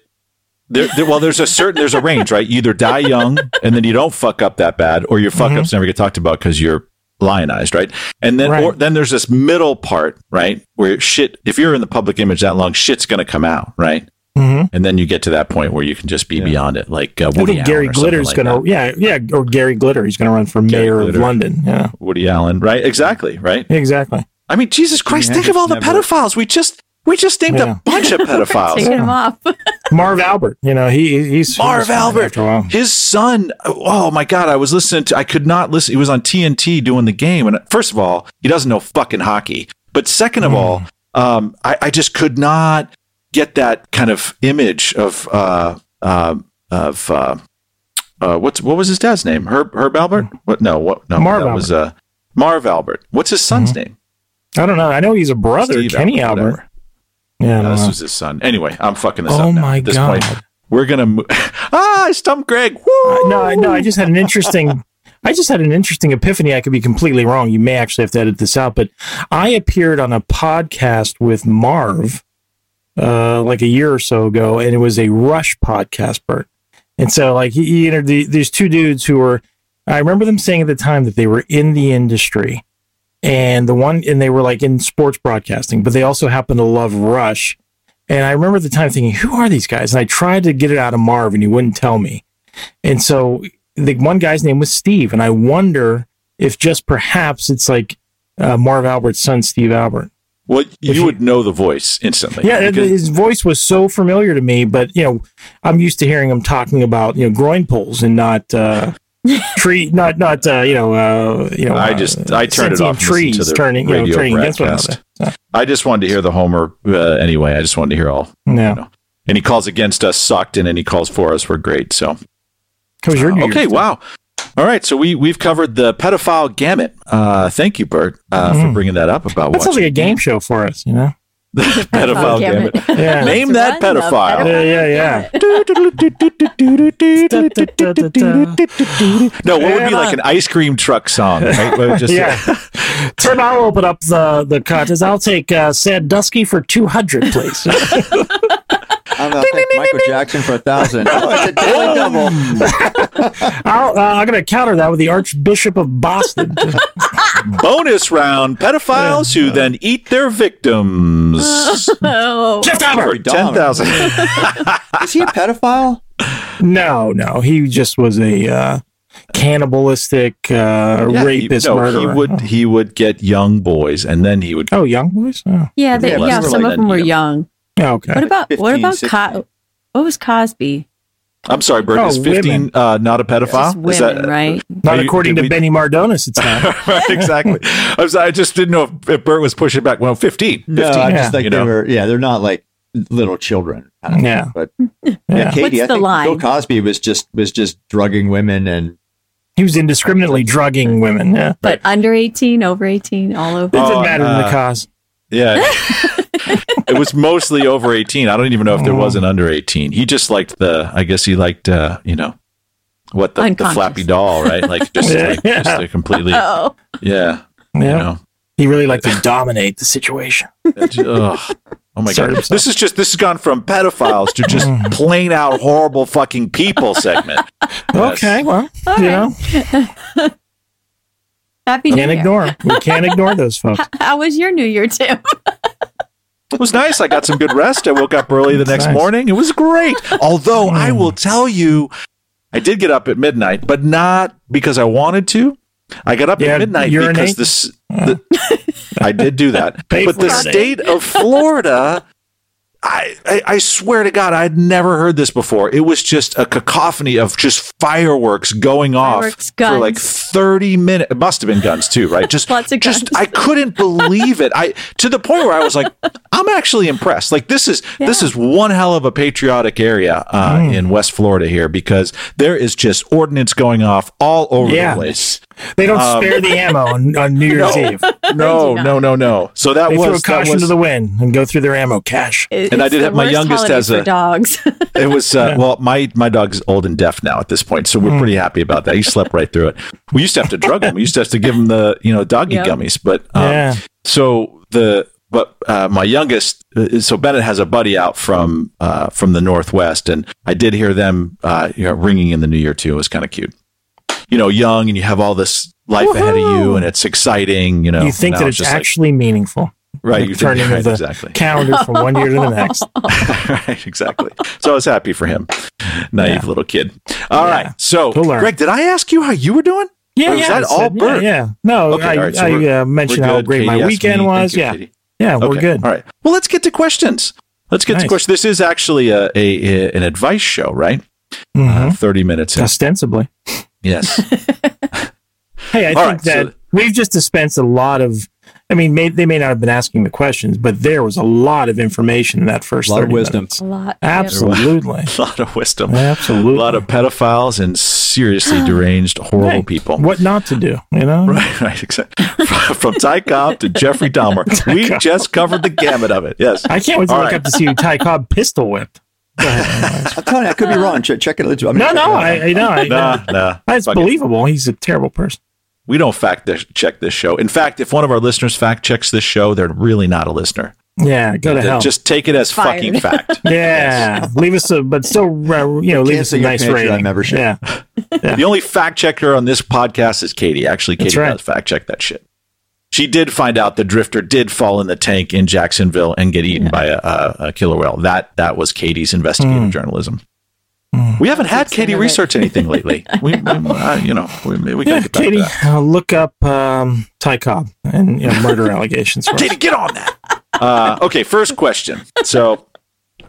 S1: There, there, well, there's a certain there's a range, right? You either die young and then you don't fuck up that bad, or your fuck ups never get talked about because you're lionized, right? And then
S2: Right.
S1: or then there's this middle part, right, where shit. If you're in the public image that long, shit's gonna come out, right?
S2: Mhm.
S1: And then you get to that point where you can just be beyond it, like uh,
S2: I
S1: Woody
S2: think
S1: Allen
S2: Gary
S1: or something
S2: Glitter's
S1: like
S2: gonna,
S1: that.
S2: yeah, yeah, or Gary Glitter. He's gonna run for
S1: Gary
S2: mayor
S1: Glitter.
S2: of London. Yeah,
S1: Woody Allen, right? Exactly, right?
S2: exactly.
S1: I mean, Jesus Christ, think of all the pedophiles. We just we just named
S2: Yeah.
S1: a bunch of pedophiles.
S3: Taking
S1: pedophiles.
S3: him off.
S2: Marv Albert. You know, he he's
S1: Marv
S2: he's
S1: Albert,
S2: after a while.
S1: his son. Oh my God, I was listening to. I could not listen. He was on TNT doing the game, and first of all, he doesn't know fucking hockey. But second of
S2: Hmm.
S1: all, um, I, I just could not get that kind of image of uh, uh, of uh, uh, what's what was his dad's name? Herb Herb Albert? What? No, what? No,
S2: Marv
S1: that was uh, Marv Albert. What's his son's
S2: Mm-hmm.
S1: name?
S2: I don't know. I know he's a brother,
S1: Steve
S2: Kenny
S1: Albert,
S2: Albert. Yeah,
S1: No, this
S2: know.
S1: was his son. Anyway, I'm fucking this
S2: Oh
S1: up now.
S2: my
S1: At this
S2: God.
S1: point, we're gonna. Mo- ah, I stumped Greg. Woo!
S2: Uh, no, I no, I just had an interesting. I just had an interesting epiphany. I could be completely wrong. You may actually have to edit this out, but I appeared on a podcast with Marv, uh, like a year or so ago, and it was a Rush podcast, Bert. And so, like, he, he entered the, these two dudes who were. I remember them saying at the time that they were in the industry, and the one, and they were like in sports broadcasting, but they also happened to love Rush. And I remember at the time thinking, who are these guys? And I tried to get it out of Marv, and he wouldn't tell me. And so the one guy's name was Steve, and I wonder if just perhaps it's like uh, Marv Albert's son, Steve Albert.
S1: Well, you
S2: you-
S1: would know the voice instantly.
S2: Yeah,
S1: because-
S2: his voice was so familiar to me, but you know, I'm used to hearing him talking about you know groin pulls and not uh, tree, not not uh, you know uh, you know.
S1: I just I turned it off.
S2: Trees
S1: to the
S2: turning, you know, turning against
S1: broadcast.
S2: another.
S1: I just wanted to hear the Homer uh, anyway. I just wanted to hear all.
S2: Yeah,
S1: And he calls against us sucked, and then he calls for us. We're great. So
S2: was your New
S1: okay, wow. All right, so we we've covered the pedophile gamut. Uh, thank you, Bert, uh, for
S2: Mhm.
S1: bringing that up about
S2: That sounds like a game show for us, you know?
S1: The pedophile
S3: Damn
S1: gamut.
S3: it.
S2: Yeah.
S1: Name that
S3: Run the
S1: pedophile.
S2: Yeah, yeah, yeah.
S1: No, what would be like an ice cream truck song? Right? Where just-
S2: Yeah. Tim, I'll open up the the contest. I'll take uh, Sandusky for two hundred, please.
S4: I'm gonna thank Michael Jackson for a thousand. Oh, it's a daily double.
S2: I'll, uh, I'm going to counter that with the Archbishop of Boston.
S1: Bonus round: pedophiles who then eat their victims.
S3: Oh,
S2: Jeff Albert.
S1: Ten thousand.
S4: Is he a pedophile?
S2: No, no, he just was a uh, cannibalistic uh,
S1: Yeah, he-
S2: rapist
S1: no,
S2: murderer.
S1: he would he would get young boys, and then he would.
S2: Oh, young boys. Oh,
S3: yeah, they,
S1: Yeah,
S3: yeah.
S1: less
S3: Some
S1: like
S3: of them were
S1: that,
S3: young.
S2: okay.
S3: What about what
S4: 15,
S3: about
S4: 16.
S3: Co- what was Cosby?
S1: I'm sorry, Bert.
S2: Oh,
S1: is 15
S2: women.
S1: uh, not a pedophile?
S3: Just
S1: Is
S3: women,
S1: that-
S3: right?
S2: Not
S1: you-
S2: according to
S1: we-
S2: Benny Mardones, it's not.
S1: right, exactly. I was. I just didn't know if, if Bert was pushing back. Well, 15. 15
S4: No, I
S2: yeah,
S4: just like
S1: you
S4: they
S1: know.
S4: were. Yeah, they're not like little children. kind of thing.
S2: Yeah.
S4: but
S2: Yeah.
S4: yeah, Katie,
S3: What's
S4: I
S3: the
S4: think
S3: line?
S4: Bill Cosby was just was just drugging women and
S2: He was indiscriminately drugging women. Yeah.
S3: But under 18, over 18, all over.
S2: It
S1: Oh,
S2: doesn't matter in
S1: uh,
S2: the cause.
S1: Yeah. it was mostly over 18. I don't even know if there was an under 18. He just liked the, I guess he liked, uh, you know, what the, the flappy doll, right? Like just,
S2: Yeah.
S1: like, just a completely,
S3: Oh,
S1: yeah.
S2: Yeah.
S1: You know,
S2: He really liked to dominate the situation.
S1: It's- ugh. Oh my
S2: Sorry,
S1: god!
S2: I'm.
S1: This is just this has gone from pedophiles to just plain out horrible fucking people segment. Yes.
S2: Okay, well,
S3: All
S2: you
S3: right.
S2: know,
S3: happy New
S2: can't
S3: Year.
S2: ignore 'em. We can't ignore those folks.
S3: How was your New Year, Tim?
S1: It was nice. I got some good rest. I woke up early the next
S2: Nice.
S1: morning. It was great. Although I will tell you, I did get up at midnight, but not because I wanted to. I got up
S2: Yeah,
S1: at midnight
S2: urinate?
S1: because this. The, I did do that,
S2: Pay
S1: but the state of Florida. I, I, I swear to God, I'd never heard this before. It was just a cacophony of just fireworks going
S3: Fireworks,
S1: off for like 30 minutes. It must have been guns too, right? Just,
S3: Lots of
S1: just,
S3: guns.
S1: I couldn't believe it. I, to the point where I was like, I'm actually impressed. Like this is, this is one hell of a patriotic area, uh,
S2: Mm.
S1: in West Florida here because there is just ordnance going off all over
S2: Yeah.
S1: the place.
S2: They don't
S1: Um,
S2: spare the ammo on, on New Year's Eve.
S1: No,
S3: do
S1: no, no, no. So that
S2: They
S1: was,
S2: throw
S1: that
S2: caution
S1: was
S2: to the wind and go through their ammo cache.
S3: It-
S1: And I did have my youngest
S3: holiday
S1: as a-
S3: dogs.
S1: It was uh, well, my my dog's old and deaf now at this point, so we're pretty happy about that. He slept right through it. We used to have to drug him. We used to have to give him the you know doggy
S3: Yep.
S1: gummies, but um,
S2: Yeah.
S1: So the but uh, my youngest, uh, so Bennett has a buddy out from uh, from the northwest, and I did hear them uh, you know, ringing in the new year too. It was kind of cute. You know, young, and you have all this life ahead of you, and it's exciting. You know,
S2: you think that it's
S1: just like-
S2: actually meaningful.
S1: Right?
S2: the turning
S1: right,
S2: of the
S1: exactly.
S2: calendar from one year to the next.
S1: right, exactly. So I was happy for him. Naive
S2: Yeah.
S1: little kid. All right.
S2: Yeah.
S1: So, Greg, did I ask you how you were doing?
S2: Yeah,
S1: Or was
S2: yeah.
S1: that all
S2: said-? Yeah, yeah. No,
S1: Okay,
S2: I,
S1: right, so
S2: I uh, mentioned how great
S1: Katie
S2: my weekend
S1: me.
S2: Was.
S1: you,
S2: yeah,
S1: Katie.
S2: yeah, we're
S1: Okay.
S2: good.
S1: All right. Well, let's get to questions. Let's get to questions. This is actually a, a, a- an advice show, right?
S2: Mhm.
S1: Uh, Thirty minutes. In.
S2: Ostensibly.
S1: Yes.
S2: Hey, I
S1: All
S2: think
S1: right,
S2: that
S1: so-
S2: we've just dispensed a lot of. I mean, may, they may not have been asking the questions, but there was a lot of information in that first
S4: A lot of
S2: 30
S4: wisdom.
S2: minutes.
S3: a lot.
S2: Absolutely.
S1: a lot of wisdom.
S2: Absolutely.
S1: A lot of pedophiles and seriously deranged, horrible
S2: Hey,
S1: people.
S2: What not to do, you know?
S1: Right, right, exactly. From Ty Cobb to Jeffrey Dahmer, we
S2: Cobb.
S1: just covered the gamut of it. Yes.
S2: I can't wait to
S1: All
S2: look
S1: right.
S2: up to see who Ty Cobb pistol whipped. Go ahead, anyways.
S4: I'm telling you, I could be wrong. Check, check it. I mean,
S2: no,
S4: check it
S2: no,
S4: out.
S2: I, I know. I,
S1: Nah, nah.
S2: That's
S1: Fuck it.
S2: believable. He's a terrible person.
S1: We don't fact this- check this show. In fact, if one of our listeners fact checks this show, they're really not a listener.
S2: Yeah, go to hell.
S1: Just take it as
S3: Fired.
S1: fucking fact.
S2: yeah, leave us a, but still, uh, you know, leave us a
S4: your
S2: nice
S4: Patreon
S2: rating.
S4: membership.
S2: Yeah,
S1: The only fact checker on this podcast is Katie. Actually, Katie
S2: right.
S1: does fact check that shit. She did find out the drifter did fall in the tank in Jacksonville and get eaten by a, a, a killer whale. That that was Katie's investigative
S2: Mm.
S1: journalism.
S2: Mm.
S1: We haven't had Katie
S3: some of it.
S1: research anything lately. We, we uh, you know, we, we gotta
S2: yeah.
S1: get back
S2: Katie,
S1: to that.
S2: uh, look up um, Ty Cobb and you know, murder allegations. For us.
S1: Katie, get on that. Uh, okay, first question. So,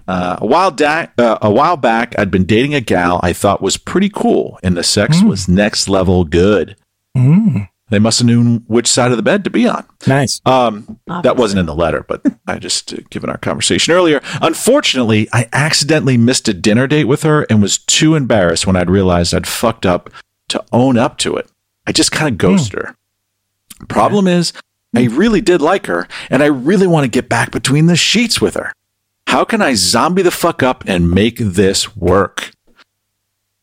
S1: uh, a while da- uh, a while back, I'd been dating a gal I thought was pretty cool, and the sex
S2: Mm.
S1: was next level good.
S2: Mm,
S1: They must have known which side of the bed to be on.
S2: nice.
S1: Um, that wasn't in the letter, but I just uh, given our conversation earlier. Unfortunately, I accidentally missed a dinner date with her and was too embarrassed when I'd realized I'd fucked up to own up to it. I just kind of ghosted her. Problem is, I really did like her, and I really want to get back between the sheets with her. How can I zombie the fuck up and make this work?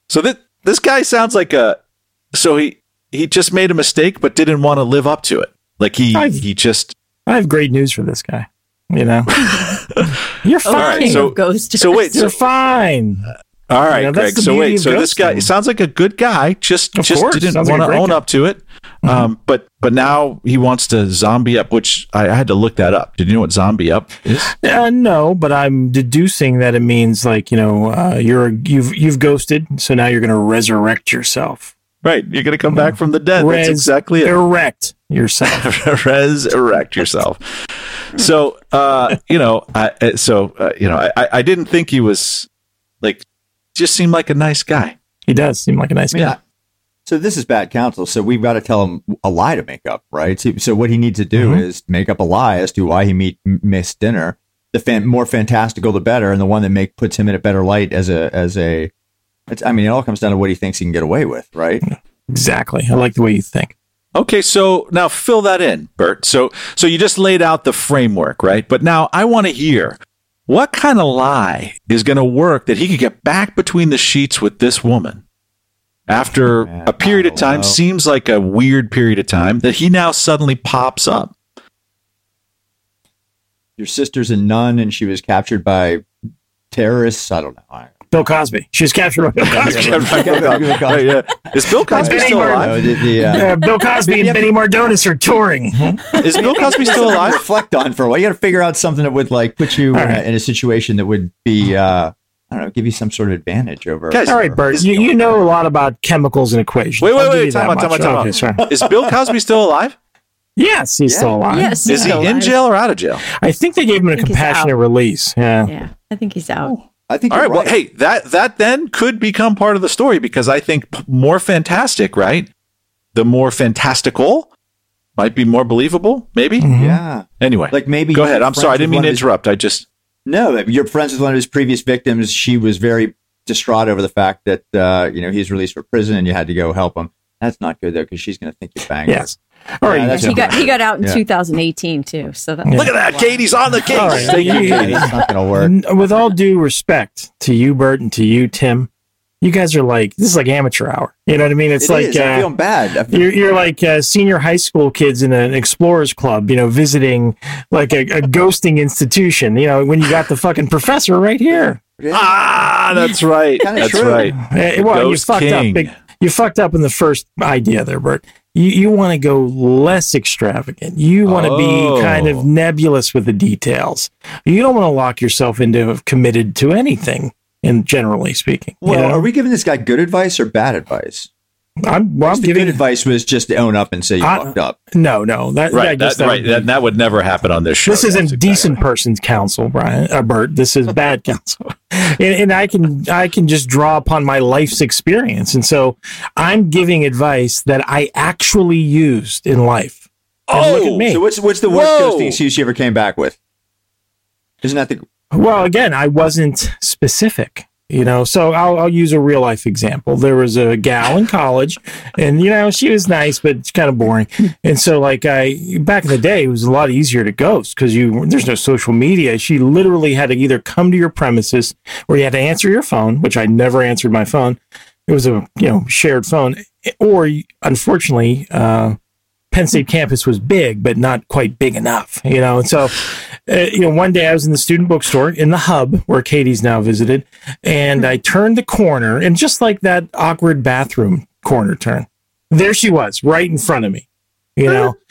S1: So that this guy sounds like a so he he just made a mistake but didn't want to live up to it. Like he
S2: I've-
S1: he just
S2: I have great news for this guy. You know, you're fine.
S1: All right,
S3: King
S1: so-
S3: of ghosters.
S1: so wait,
S2: you're
S1: so,
S2: fine.
S1: all right,
S2: You know,
S1: Greg. So wait, so this guy
S2: ghosting.
S1: sounds like a good guy, just
S2: Of
S1: just
S2: course,
S1: didn't
S2: sounds like
S1: want to
S2: great
S1: own
S2: guy. Mm-hmm.
S1: up to it. Um, but but now he wants to zombie up, which I, I had to look that up. Did you know what zombie up is?
S2: Uh, no, but I'm deducing that it means like you know uh, you're you've you've ghosted, so now you're going to resurrect yourself.
S1: Right, you're gonna come back from the dead.
S2: Res-
S1: That's exactly it.
S2: Erect yourself.
S1: resurrect yourself. So, uh, you know, I, uh, so uh, you know, I, I- didn't think he was like just seemed like a nice guy.
S2: he does seem like a nice guy.
S4: Yeah. So this is bad counsel. So we've got to tell him a lie to make up, right? So, so what he needs to do
S2: Mhm.
S4: is make up a lie as to why he meet, missed dinner, the fan, more fantastical the better, and the one that make puts him in a better light as a as a. It's, I mean, it all comes down to what he thinks he can get away with, right?
S2: Exactly. I like the way you think.
S1: Okay, so now fill that in, Bert. So so you just laid out the framework, right? But now I want to hear what kind of lie is going to work that he could get back between the sheets with this woman after
S4: Man,
S1: a period of oh,
S4: time know.
S1: seems like a weird period of time that he now suddenly pops up.
S4: Your sister's a nun, and she was captured by terrorists. I don't know. I,
S2: Bill Cosby. She was captured by Bill Cosby.
S1: Right, yeah. Is Bill Cosby still
S2: Mur-
S1: alive?
S4: No, the, the, uh,
S2: Uh, Bill Cosby and Benny Mardones are touring.
S1: Is Bill Cosby still alive?
S4: reflect on for a while. You got to figure out something that would like put you
S2: All
S4: in, a, in a situation that would be, uh, I don't know, give you some sort of advantage over.
S1: Guys,
S2: All right, Bert. You, you know a lot about chemicals and equations.
S1: Wait, wait,
S2: I'll
S1: wait,
S2: you
S1: time
S2: that
S1: out, time out, time out.
S2: sorry.
S1: Is Bill Cosby still alive?
S2: Yes, he's
S4: Yeah.
S2: still alive.
S3: Yes.
S1: Is he
S3: still
S1: in jail or out of jail?
S2: I think they gave him a compassionate release. Yeah.
S3: Yeah, I think he's out.
S4: I think.
S1: All
S4: you're
S1: right. Well, hey, that that then could become part of the story because I think p- more fantastic, right? The more fantastical might be more believable, maybe.
S2: Mhm.
S4: yeah.
S1: Anyway,
S4: Like maybe.
S1: go ahead. I'm sorry, I didn't mean to
S4: of his-
S1: interrupt. I just
S4: No, you're friends with one of his previous victims. She was very distraught over the fact that uh, you know he's released from prison and you had to go help him. That's not good though because she's going to think you're banging.
S2: Yes. All right.
S4: Yeah,
S2: you
S4: that's
S2: two.
S3: He got he got out in
S4: Yeah.
S3: 2018 too. So that,
S2: Yeah.
S1: look at that. Katie's on the case.
S2: All right.
S1: Thank you,
S2: You-
S1: Katie.
S4: It's not going to work.
S2: N- With all due respect to you, Bert, and to you, Tim, you guys are like this is like amateur hour. You know what I mean? It's
S4: It
S2: like
S4: is. I'm
S2: uh,
S4: feeling bad. I feel-
S2: you're, you're like uh, senior high school kids in an explorers club, you know, visiting like a, a ghosting institution. You know, when you got the fucking professor right here.
S1: Ah, that's right. That's
S4: true.
S1: right.
S2: Uh, well, you fucked
S1: King.
S2: up. Big, you fucked up in the first idea there, Bert. You you want to go less extravagant. You want to
S1: Oh.
S2: be kind of oh. nebulous with the details. You don't want to lock yourself into committed to anything. And generally speaking, you
S4: well,
S2: know?
S4: are we giving this guy good advice or bad advice?
S2: I'm, well, I'm giving
S4: advice was just to own up and say you
S2: I-
S4: fucked up.
S2: no, no. That I
S1: Right.
S2: guess
S1: That,
S2: that
S1: right.
S2: would be-
S1: That, that would never happen on this show.
S2: this isn't
S1: That's
S2: decent
S1: exactly-
S2: person's counsel, Brian, uh, Bert. This is bad counsel, and, and I can I can just draw upon my life's experience, and so I'm giving advice that I actually used in life. And look at
S1: Oh,
S2: me.
S4: So what's what's the worst
S1: Whoa.
S4: ghosting excuse you ever came back with? Isn't that the
S2: Well, again, I wasn't specific, you know. So I'll, I'll use a real life example. There was a gal in college, and you know she was nice, but it's kind of boring. And so, like I back in the day, it was a lot easier to ghost because you there's no social media. She literally had to either come to your premises, or you had to answer your phone, which I never answered my phone. It was a you know shared phone, or unfortunately. Uh, Penn State campus was big, but not quite big enough, you know. And so, uh, you know, one day I was in the student bookstore in the hub where Katie's now visited, and I turned the corner, and just like that awkward bathroom corner turn, there she was, right in front of me, you know.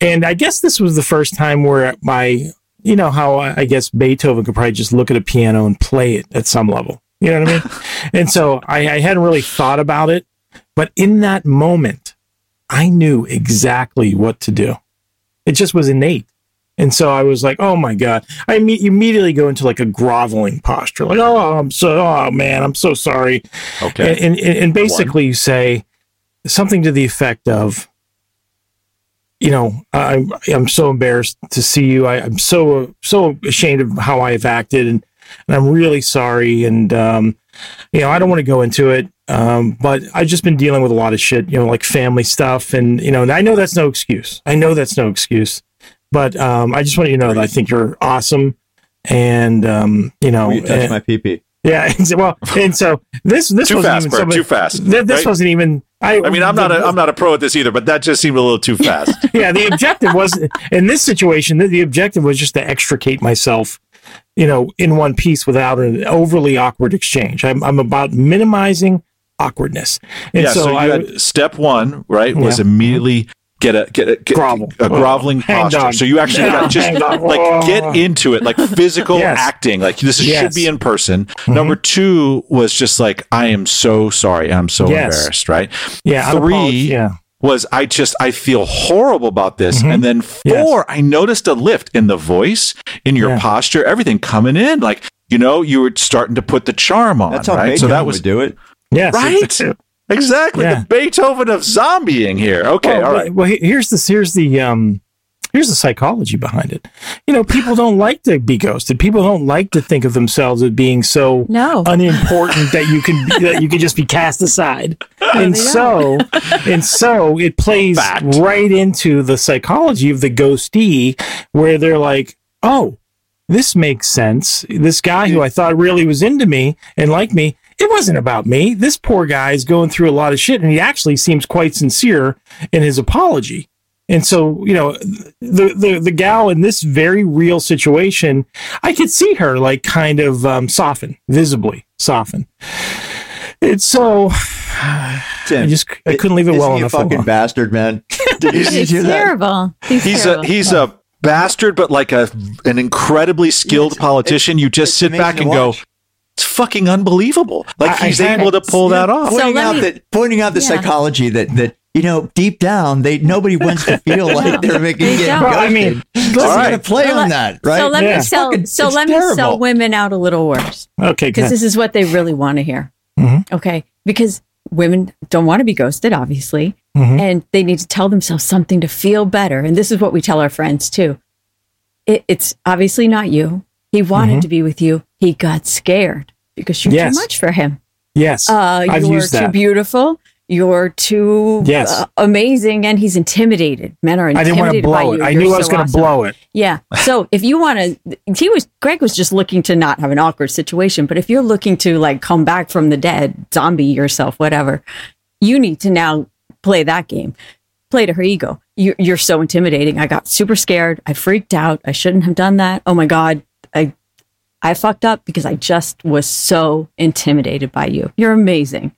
S2: And I guess this was the first time where my, you know, how I I guess Beethoven could probably just look at a piano and play it at some level, you know what I mean? and so I, I hadn't really thought about it, but in that moment. I knew exactly what to do. It just was innate. And so I was like, oh my God. I imme- immediately go into like a groveling posture, like, oh, I'm so, oh man, I'm so sorry.
S1: Okay.
S2: And, and, and basically you say something to the effect of, you know, I'm, I'm so embarrassed to see you. I, I'm so, so ashamed of how I've acted and, and I'm really sorry. And, um, you know, I don't want to go into it. Um, but I've just been dealing with a lot of shit, you know, like family stuff. And, you know, and I know that's no excuse. I know that's no excuse. But um, I just want you to know that I think you're awesome. And, um, you know,
S4: Will you touch
S2: eh,
S4: my pee pee?
S2: yeah. Well, and so this, this wasn't
S1: fast,
S2: even
S1: Bert,
S2: somebody-
S1: too fast,
S2: th- this
S1: right?
S2: wasn't even, I,
S1: I mean, I'm not a, I'm not a pro at this either, but that just seemed a little too fast.
S2: yeah, the objective was in this situation. The, the objective was just to extricate myself, you know, in one piece without an overly awkward exchange. I'm, I'm about minimizing awkwardness, and
S1: yeah. So,
S2: so,
S1: you
S2: I
S1: had step one, right? Was immediately get a get a get,
S2: Grovel.
S1: a groveling
S2: Hang
S1: posture. So you actually
S2: Yeah,
S1: got just
S2: hang dog.
S1: like get into it, like physical
S2: Yes.
S1: acting. Like this
S2: Yes.
S1: should be in person.
S2: Mm-hmm.
S1: Number two was just like I am so sorry. I'm so
S2: Yes.
S1: embarrassed. Right.
S2: yeah,
S1: Three
S2: unapolog- yeah,
S1: was I just I feel horrible about this.
S2: Mhm.
S1: And then four,
S2: Yes.
S1: I noticed a lift in the voice, in your
S2: Yeah.
S1: posture, everything coming in. Like you know, you were starting to put the charm on.
S4: That's how
S1: right.
S4: Beethoven
S1: So that was
S4: would do it.
S2: Yes,
S1: Right? exactly
S2: Yeah.
S1: the Beethoven of zombieing here. Okay,
S2: well,
S1: all right.
S2: Well, here's the here's the um here's the psychology behind it. You know, people don't like to be ghosted. People don't like to think of themselves as being so
S3: No.
S2: unimportant that you can that you can just be cast aside. And
S3: they
S2: so and so it plays
S1: Fact.
S2: right into the psychology of the ghostee where they're like, "Oh, this makes sense. This guy who I thought really was into me and liked me, it wasn't about me. This poor guy is going through a lot of shit and he actually seems quite sincere in his apology." And so, you know, the, the, the gal in this very real situation, I could see her like kind of um, soften, visibly soften. It's so,
S4: Tim,
S2: I just, I couldn't leave it
S4: isn't
S2: well
S4: he a
S2: enough
S4: fucking
S2: alone.
S4: bastard, man. Did you, did you hear that?
S3: terrible. He's,
S1: He's a
S3: terrible.
S1: he's a bastard, but like a an incredibly skilled
S4: it's-
S1: politician. You just sit back and
S4: to
S1: go,
S4: watch.
S1: It's fucking unbelievable. Like
S2: I-
S1: he's
S2: I had
S1: able to
S2: it.
S1: pull that off.
S3: So
S4: pointing out
S3: me-
S4: that pointing out the
S3: Yeah.
S4: psychology that that you know deep down they nobody wants to feel like they're making
S3: They
S4: getting.
S2: Well, I mean,
S4: ghosted.
S2: let's-
S4: All
S1: right.
S4: right, play
S3: So
S4: on
S3: let-
S4: that, right?
S3: So let
S2: Yeah.
S3: me sell.
S4: Fucking-
S3: so
S4: it's
S3: let me sell women out a little worse
S2: okay,
S3: because this is what they really want to hear.
S2: Mhm.
S3: Okay, because women don't want to be ghosted, obviously,
S2: Mhm.
S3: and they need to tell themselves something to feel better. And this is what we tell our friends too. It, it's obviously not you. He wanted
S2: Mhm.
S3: to be with you. He got scared because you're
S2: Yes.
S3: too much for him.
S2: yes,
S3: Uh, you're too beautiful. You're too
S2: Yes.
S3: uh, amazing, and he's intimidated. Men are intimidated.
S2: I didn't want to blow
S3: you.
S2: it. I
S3: You're
S2: knew I was going to
S3: awesome.
S2: blow it.
S3: Yeah. So if you want to, he was, Greg was just looking to not have an awkward situation. But if you're looking to like come back from the dead, zombie yourself, whatever, you need to now play that game. Play to her ego. You, you're so intimidating. I got super scared. I freaked out. I shouldn't have done that. Oh my God. I, I fucked up because I just was so intimidated by you. You're amazing.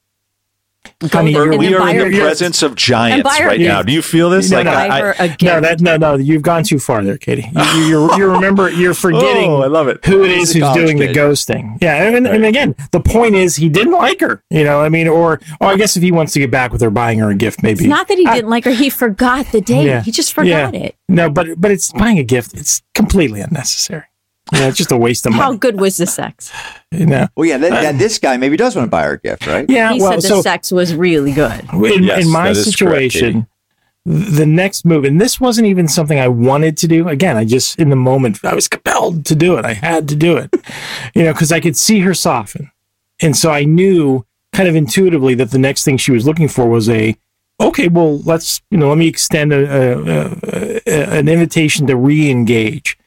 S3: Go
S2: Honey, you're-
S1: we are in the
S3: gifts.
S1: presence of giants
S3: buy
S1: right
S3: gifts.
S1: now. Do you feel this?
S2: No,
S1: like
S2: no.
S1: I, I-
S3: her a gift.
S2: No, that no, no. You've gone too far there, Katie. You, you, you're, you remember, you're oh, forgetting
S1: oh, I love it.
S2: who it is who's
S4: college
S2: doing the ghosting. Yeah, and, and again, the point is he didn't like her. You know, I mean, or, or I guess if he wants to get back with her, buying her a gift, maybe.
S3: It's not that he
S2: I-
S3: didn't like her. He forgot the date.
S2: Yeah.
S3: He just forgot
S2: Yeah.
S3: it.
S2: No, but but it's buying a gift. It's completely unnecessary. Yeah, it's just a waste of money.
S3: How good was the sex?
S2: You know.
S4: Well, yeah, then, then uh, this guy maybe does want to buy her a gift, right?
S2: Yeah,
S3: He
S2: well,
S3: said the
S2: so
S3: sex was really good.
S2: in,
S1: Yes,
S2: in my
S1: that is correct,
S2: situation, the next move, and this wasn't even something I wanted to do. Again, I just in the moment I was compelled to do it. I had to do it, you know, because I could see her soften, and so I knew kind of intuitively that the next thing she was looking for was a okay. Well, let's you know, let me extend a, a, a, an invitation to re-engage.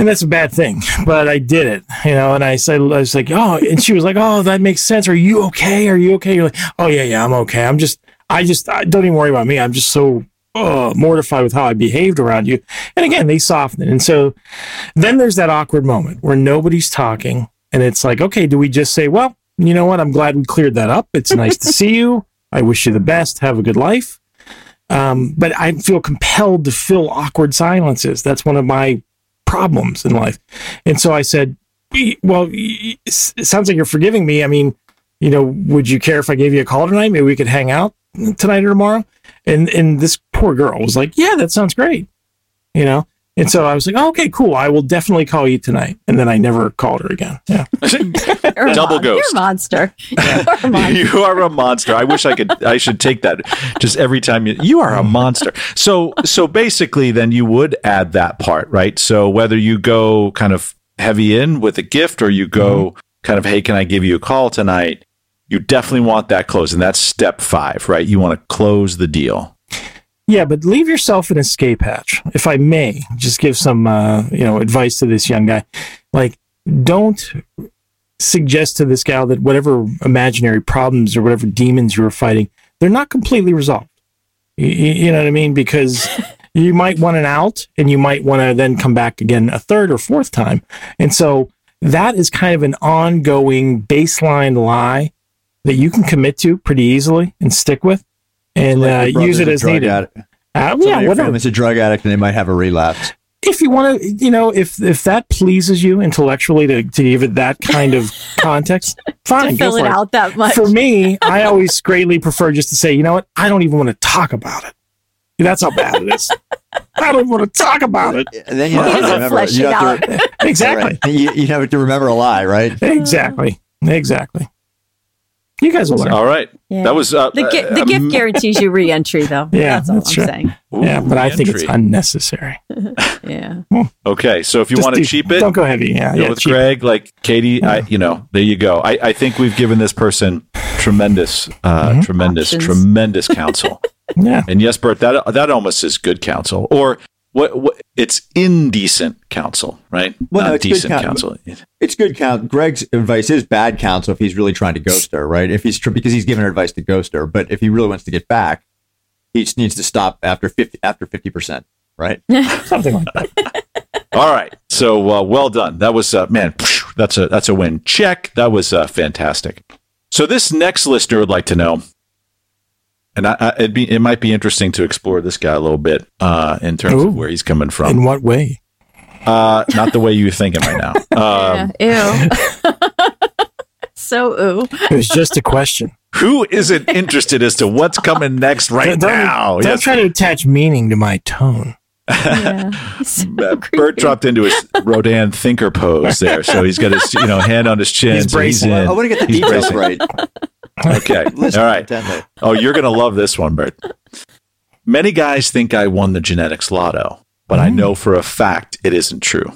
S2: And that's a bad thing, but I did it, you know. And I said, I was like, oh, and she was like, oh, that makes sense. Are you okay? Are you okay? You're like, oh yeah, yeah, I'm okay. I'm just, I just, I, don't even worry about me. I'm just so uh, mortified with how I behaved around you. And again, they soften. And so then there's that awkward moment where nobody's talking, and it's like, okay, do we just say, well, you know what? I'm glad we cleared that up. It's nice to see you. I wish you the best. Have a good life. Um, but I feel compelled to fill awkward silences. That's one of my problems in life. And so I said, well, it sounds like you're forgiving me. I mean, you know, would you care if I gave you a call tonight? Maybe we could hang out tonight or tomorrow. And, and this poor girl was like, yeah, that sounds great. You know? And so I was like, oh, okay, cool. I will definitely call you tonight. And then I never called her again. Yeah.
S3: You're a
S1: Double
S3: mon-
S1: ghost.
S3: You're a monster. You're a monster.
S1: you are a monster. I wish I could. I should take that just every time you. You are a monster. So so basically, then you would add that part, right? So whether you go kind of heavy in with a gift, or you go mm-hmm. kind of, hey, can I give you a call tonight? You definitely want that close, and that's step five, right? You want to close the deal.
S2: Yeah, but leave yourself an escape hatch, if I may. Just give some, uh, you know, advice to this young guy. Like, don't suggest to this gal that whatever imaginary problems or whatever demons you were fighting, they're not completely resolved. You, you know what I mean? Because you might want an out, and you might want to then come back again a third or fourth time. And so that is kind of an ongoing baseline lie that you can commit to pretty easily and stick with, and
S4: Like
S2: uh, use it
S4: brother's a
S2: as
S4: drug
S2: needed.
S4: addict.
S2: Uh, yeah,
S4: your
S2: whatever.
S4: family's a drug addict and they might have a relapse.
S2: If you want to, you know, if if that pleases you intellectually to, to give it that kind of context, fine.
S3: to
S2: go
S3: fill it
S2: for
S3: out that much.
S2: For me, I always greatly prefer just to say, you know what, I don't even want to talk about it. That's how bad it is. I don't want to talk about it.
S4: And then you
S3: You
S4: have to remember. You have to,
S2: Exactly.
S4: right. you, you have to remember a lie, right?
S2: Exactly. Exactly. You guys will learn.
S1: All right.
S3: Yeah.
S1: That was uh,
S3: The, gi- the
S1: uh,
S3: gift
S1: um,
S3: guarantees you re-entry, though.
S2: Yeah,
S3: that's all
S2: that's
S3: I'm
S2: true.
S3: saying.
S2: yeah, but I think it's unnecessary.
S3: Yeah.
S1: Okay, so if you
S2: Just
S1: want to
S2: do-
S1: cheap it,
S2: Don't go heavy. Yeah,
S1: go
S2: yeah.
S1: with
S2: cheap.
S1: Greg, like Katie, I, you know, there you go. I, I think we've given this person tremendous, uh,
S2: Mm-hmm.
S1: tremendous,
S3: Options.
S1: tremendous counsel.
S2: Yeah.
S1: and yes, Bert, that that almost is good counsel, or what? what it's indecent counsel, right?
S4: Well, no,
S1: Not
S4: it's good
S1: decent
S4: coun-
S1: counsel.
S4: It's good count. Greg's advice is bad counsel if he's really trying to ghost her, right? If he's tr- because he's giving her advice to ghost her, but if he really wants to get back, he just needs to stop after fifty after fifty percent, right?
S2: Something like that.
S1: All right, so uh, well done. That was uh, man, that's a that's a win. Check. That was uh, fantastic. So this next listener would like to know, and I, I, it'd be it might be interesting to explore this guy a little bit uh, in terms
S2: Ooh.
S1: of where he's coming from.
S2: In what way?
S1: Uh, not the way you're thinking right now. Um,
S3: yeah. Ew. so ooh.
S2: It was just a question.
S1: Who isn't interested as to what's coming next right
S2: don't,
S1: now?
S2: Don't
S1: Yes.
S2: try to attach meaning to my tone.
S3: Yeah. So creepy.
S1: Bert dropped into his Rodin thinker pose there, so he's got his you know hand on his chin.
S2: He's
S1: so he's in.
S4: I want to get the
S1: He's
S4: details
S1: bracing.
S4: right.
S1: Okay, all right.
S4: intently.
S1: Oh, you're gonna love this one, Bert. Many guys think I won the genetics lotto, but I mm. know for a fact it isn't true.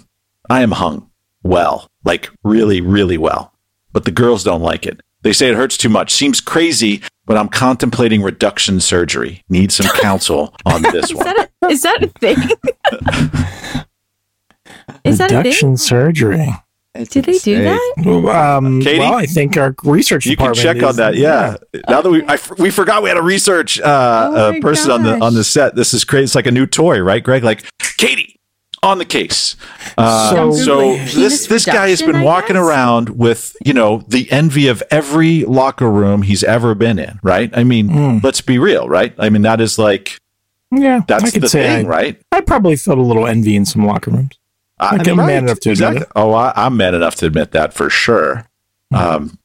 S1: I am hung well, like really, really well. But the girls don't like it. They say it hurts too much. Seems crazy, but I'm contemplating reduction surgery. Need some counsel on this
S3: Is
S1: one.
S3: that a, is that a thing? is that a thing?
S2: Reduction surgery.
S4: It's
S3: Do they do that?
S2: Um,
S1: Katie?
S2: well, I think our research
S1: You can
S2: department
S1: check
S2: is-
S1: on that. Yeah. Now that we I f we forgot we had a research uh,
S3: Oh
S1: uh,
S3: my
S1: person on the on the set. This is crazy. It's like a new toy, right, Greg? Like Katie on the case. Uh,
S2: So-
S1: so this this guy has been walking around with you know the envy of every locker room he's ever been in. Right? I mean,
S2: Mm.
S1: let's be real. Right? I mean, that is like
S2: Yeah, I
S1: that's
S2: could
S1: the
S2: say
S1: thing,
S2: I,
S1: right?
S2: I probably felt a little envy in some locker rooms.
S1: I,
S2: Like, I'm man enough to admit it.
S1: Oh, I, I'm man enough to admit that for sure. Um,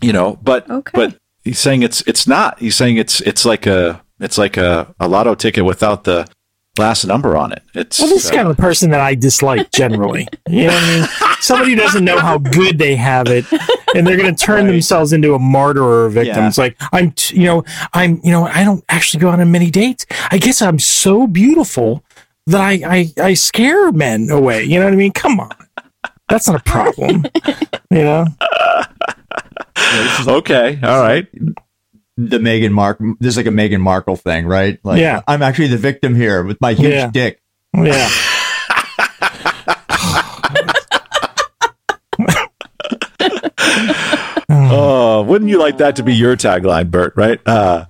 S1: you know, but
S3: Okay.
S1: but he's saying it's it's not. He's saying it's it's like a it's like a, a lotto ticket without the last number on it. It's
S2: Well, this is
S1: uh,
S2: kind of the person that I dislike generally. you know what I mean? Somebody who doesn't know how good they have it, and they're going to turn
S4: Right.
S2: themselves into a martyr or a victim.
S4: Yeah.
S2: It's like I'm, t- you know, I'm, you know, I don't actually go on many dates. I guess I'm so beautiful that I, I, I scare men away. You know what I mean? Come on, that's not a problem. you know?
S1: okay. All right.
S4: The Meghan Mark. This is like a Meghan Markle thing, right? Like,
S2: Yeah.
S4: I'm actually the victim here with my huge
S2: Yeah.
S4: dick.
S2: Yeah.
S1: Oh, wouldn't you like that to be your tagline, Bert? Right? Uh,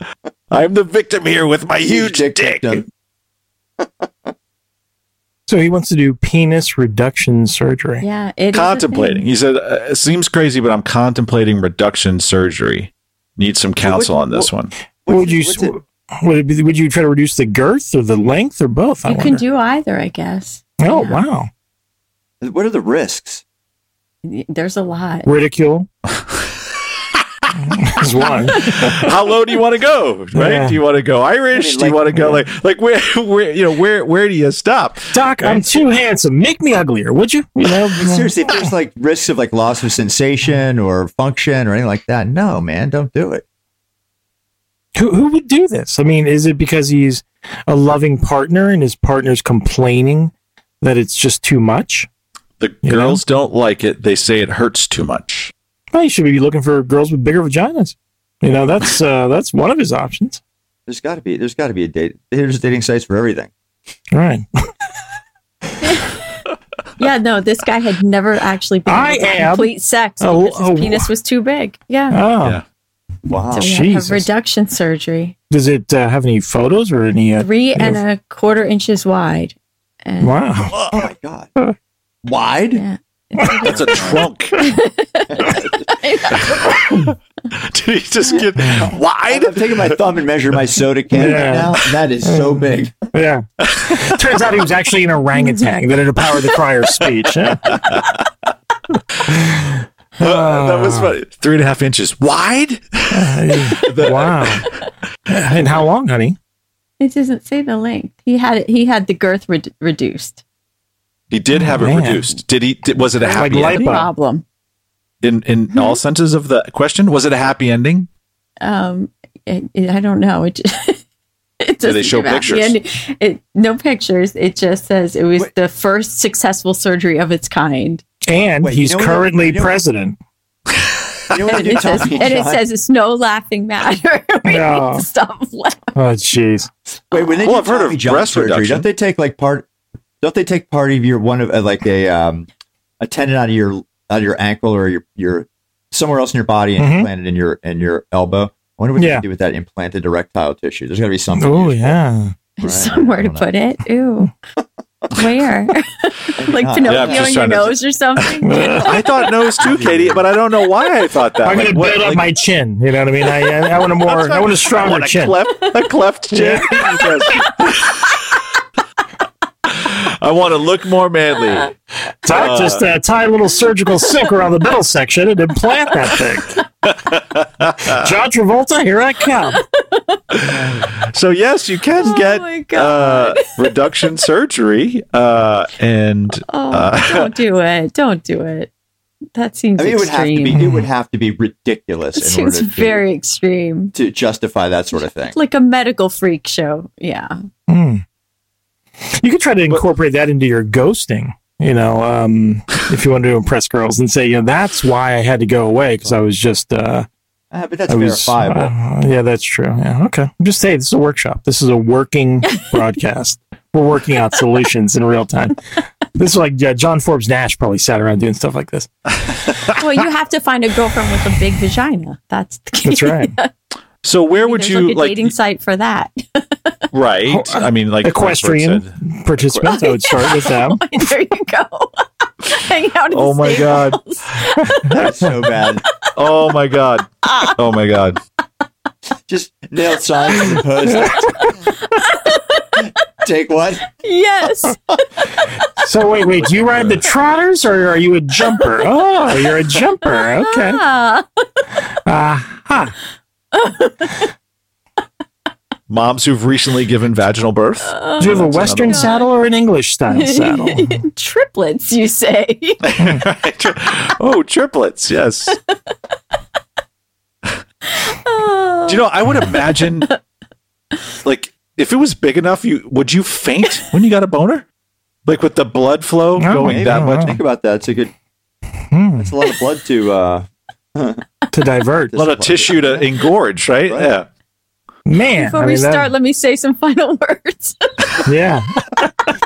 S1: I'm the victim here with my huge dick.
S4: victim.
S2: So he wants to do penis reduction surgery.
S3: Yeah, it is
S1: Contemplating.
S3: thing.
S1: He said, uh, "It seems crazy, but I'm contemplating reduction surgery. Need some counsel
S4: what-
S1: on this one."
S2: What would you?
S4: It-
S2: Would it be, would you try to reduce the girth or the length or both? I
S3: You can do either, I guess.
S2: Oh
S3: Yeah.
S2: wow!
S4: What are the risks?
S3: There's a lot.
S2: Ridicule is one.
S1: How low do you want to go? Right?
S2: Yeah.
S1: Do you want to go Irish?
S4: I mean,
S1: do you want to go like like where where you know where where do you stop?
S2: Doc, I'm too handsome. Make me uglier, would you? You know,
S4: Seriously, if there's like risks of like loss of sensation or function or anything like that, no, man, don't do it.
S2: who who would do this? I mean, is it because he's a loving partner and his partner's complaining that it's just too much?
S1: The
S2: You
S1: girls don't like it. They say it hurts too much.
S2: Well, you should be looking for girls with bigger vaginas. You know, that's uh, that's one of his options.
S4: There's got to be. There's got to be a date. There's dating sites for everything.
S2: All right.
S3: Yeah, no, this guy had never actually been
S2: I
S3: able to complete sex
S2: a-
S3: because his
S2: a-
S3: penis was too big. Yeah.
S2: Oh,
S1: Yeah.
S4: Wow.
S3: so we had
S2: Jesus.
S3: have reduction surgery.
S2: does it uh, have any photos or any? Uh,
S3: Three and a quarter inches wide. And
S2: wow.
S4: Oh my god. Wide?
S3: yeah.
S1: That's a trunk. Did he just get wide?
S4: I'm taking my thumb and measure my soda can
S2: Yeah.
S4: right now. That is so big.
S2: Yeah. Turns out he was actually an orangutan that had powered the crier's speech. Yeah.
S1: Uh, that was funny. Three and a half inches wide.
S2: wow. And how long, honey?
S3: It doesn't say the length. He had it. He had the girth re- reduced.
S1: He did have it
S2: Man.
S1: reduced. Did he? Did, was it a
S2: Like
S1: happy
S2: light
S1: ending?
S2: bulb.
S3: Problem.
S1: In in all senses of the question? Was it a happy ending?
S3: Um, it, it- I don't know. It, just, it
S1: Do they
S3: doesn't
S1: show
S3: give out the
S1: pictures?
S3: ending. It, no pictures. It just says it was
S4: Wait.
S3: the first successful surgery of its kind.
S2: And
S4: Wait, you
S2: he's
S4: know
S2: currently
S4: what-
S2: president.
S4: You know
S3: And it, says, and it says it's no laughing matter. we
S2: No.
S3: need stop laughing.
S2: Oh, jeez.
S4: Wait, when they
S1: Well, I've heard of
S4: John
S1: breast
S4: surgery,
S1: reduction.
S4: don't they take like part? Don't they take part of your one of uh, like a um a tendon out of your out of your ankle or your your somewhere else in your body and
S2: Mhm.
S4: implant it in your in your elbow? I wonder what
S2: Yeah.
S4: you can do with that implanted erectile tissue. There's got to be something.
S2: Oh, yeah.
S4: Right.
S3: Somewhere to
S4: don't
S3: put it. Ooh. Where? like
S4: not.
S3: Pinocchio
S1: Yeah, I'm just
S3: in your
S1: trying to-
S3: nose or something?
S1: I thought nose too, Katie, but I don't know why I thought that.
S2: I'm
S1: Like,
S2: going to
S1: what-
S2: build up
S1: like-
S2: my chin. You know what I mean? I, I, I want a more, I want a stronger I
S1: want a
S2: chin.
S1: cleft, a cleft chin. Yes. I want to look more manly.
S2: Tie,
S1: Uh.
S2: just uh, tie a little surgical silk around the middle section and implant that thing. John Travolta, here I come.
S1: So yes, you can
S3: Oh
S1: get uh, reduction surgery, uh, and
S3: Oh,
S1: Uh,
S3: don't do it. Don't do it. That seems
S4: I mean, it would have to be it would have to be ridiculous
S3: It
S4: in
S3: seems
S4: order to,
S3: very extreme.
S4: to justify that sort of thing.
S3: Like a medical freak show. Yeah.
S2: Hmm. You could try to incorporate that into your ghosting. You know, um, if you want to impress girls and say, you know, that's why I had to go away because I was just, uh,
S4: Ah, but that's
S2: I was,
S4: verifiable.
S2: uh, yeah, that's true. Yeah, okay. I'm just saying, this is a workshop. This is a working broadcast. We're working out solutions in real time. This is like uh, John Forbes Nash probably sat around doing stuff like this.
S3: Well, you have to find a girlfriend with a big vagina. That's the key.
S2: That's right.
S1: so where would you
S3: like a
S1: like?
S3: dating site for that.
S1: Right. I mean, like
S2: Equestrian
S1: said.
S2: participants, I would start with them.
S3: there you go. Hang out. In
S1: Oh
S3: the
S1: my God.
S4: That's so bad.
S1: Oh my god. Oh my god.
S4: Just nail signs in the post. Take one.
S3: Yes.
S2: So wait, wait, do you ride the trotters or are you a jumper? Oh, you're a jumper. Okay.
S3: Ah.
S2: Aha.
S1: Moms who've recently given vaginal birth.
S3: Uh,
S2: Do you have a Western saddle or an English style saddle?
S3: Triplets, you say?
S1: oh, triplets. Yes.
S3: Oh.
S1: Do you know? I would imagine, like, if it was big enough, you would you faint when you got a boner, like with the blood flow
S2: No,
S1: going
S2: maybe.
S1: that much.
S4: Think about that. It's a good.
S2: Hmm,
S4: It's a lot of blood to. uh
S2: to divert.
S1: A lot of tissue to engorge, right?
S4: Right.
S1: Yeah.
S2: Man,
S3: Before
S2: I
S3: we
S2: mean, that-
S3: start, let me say some final words.
S2: yeah.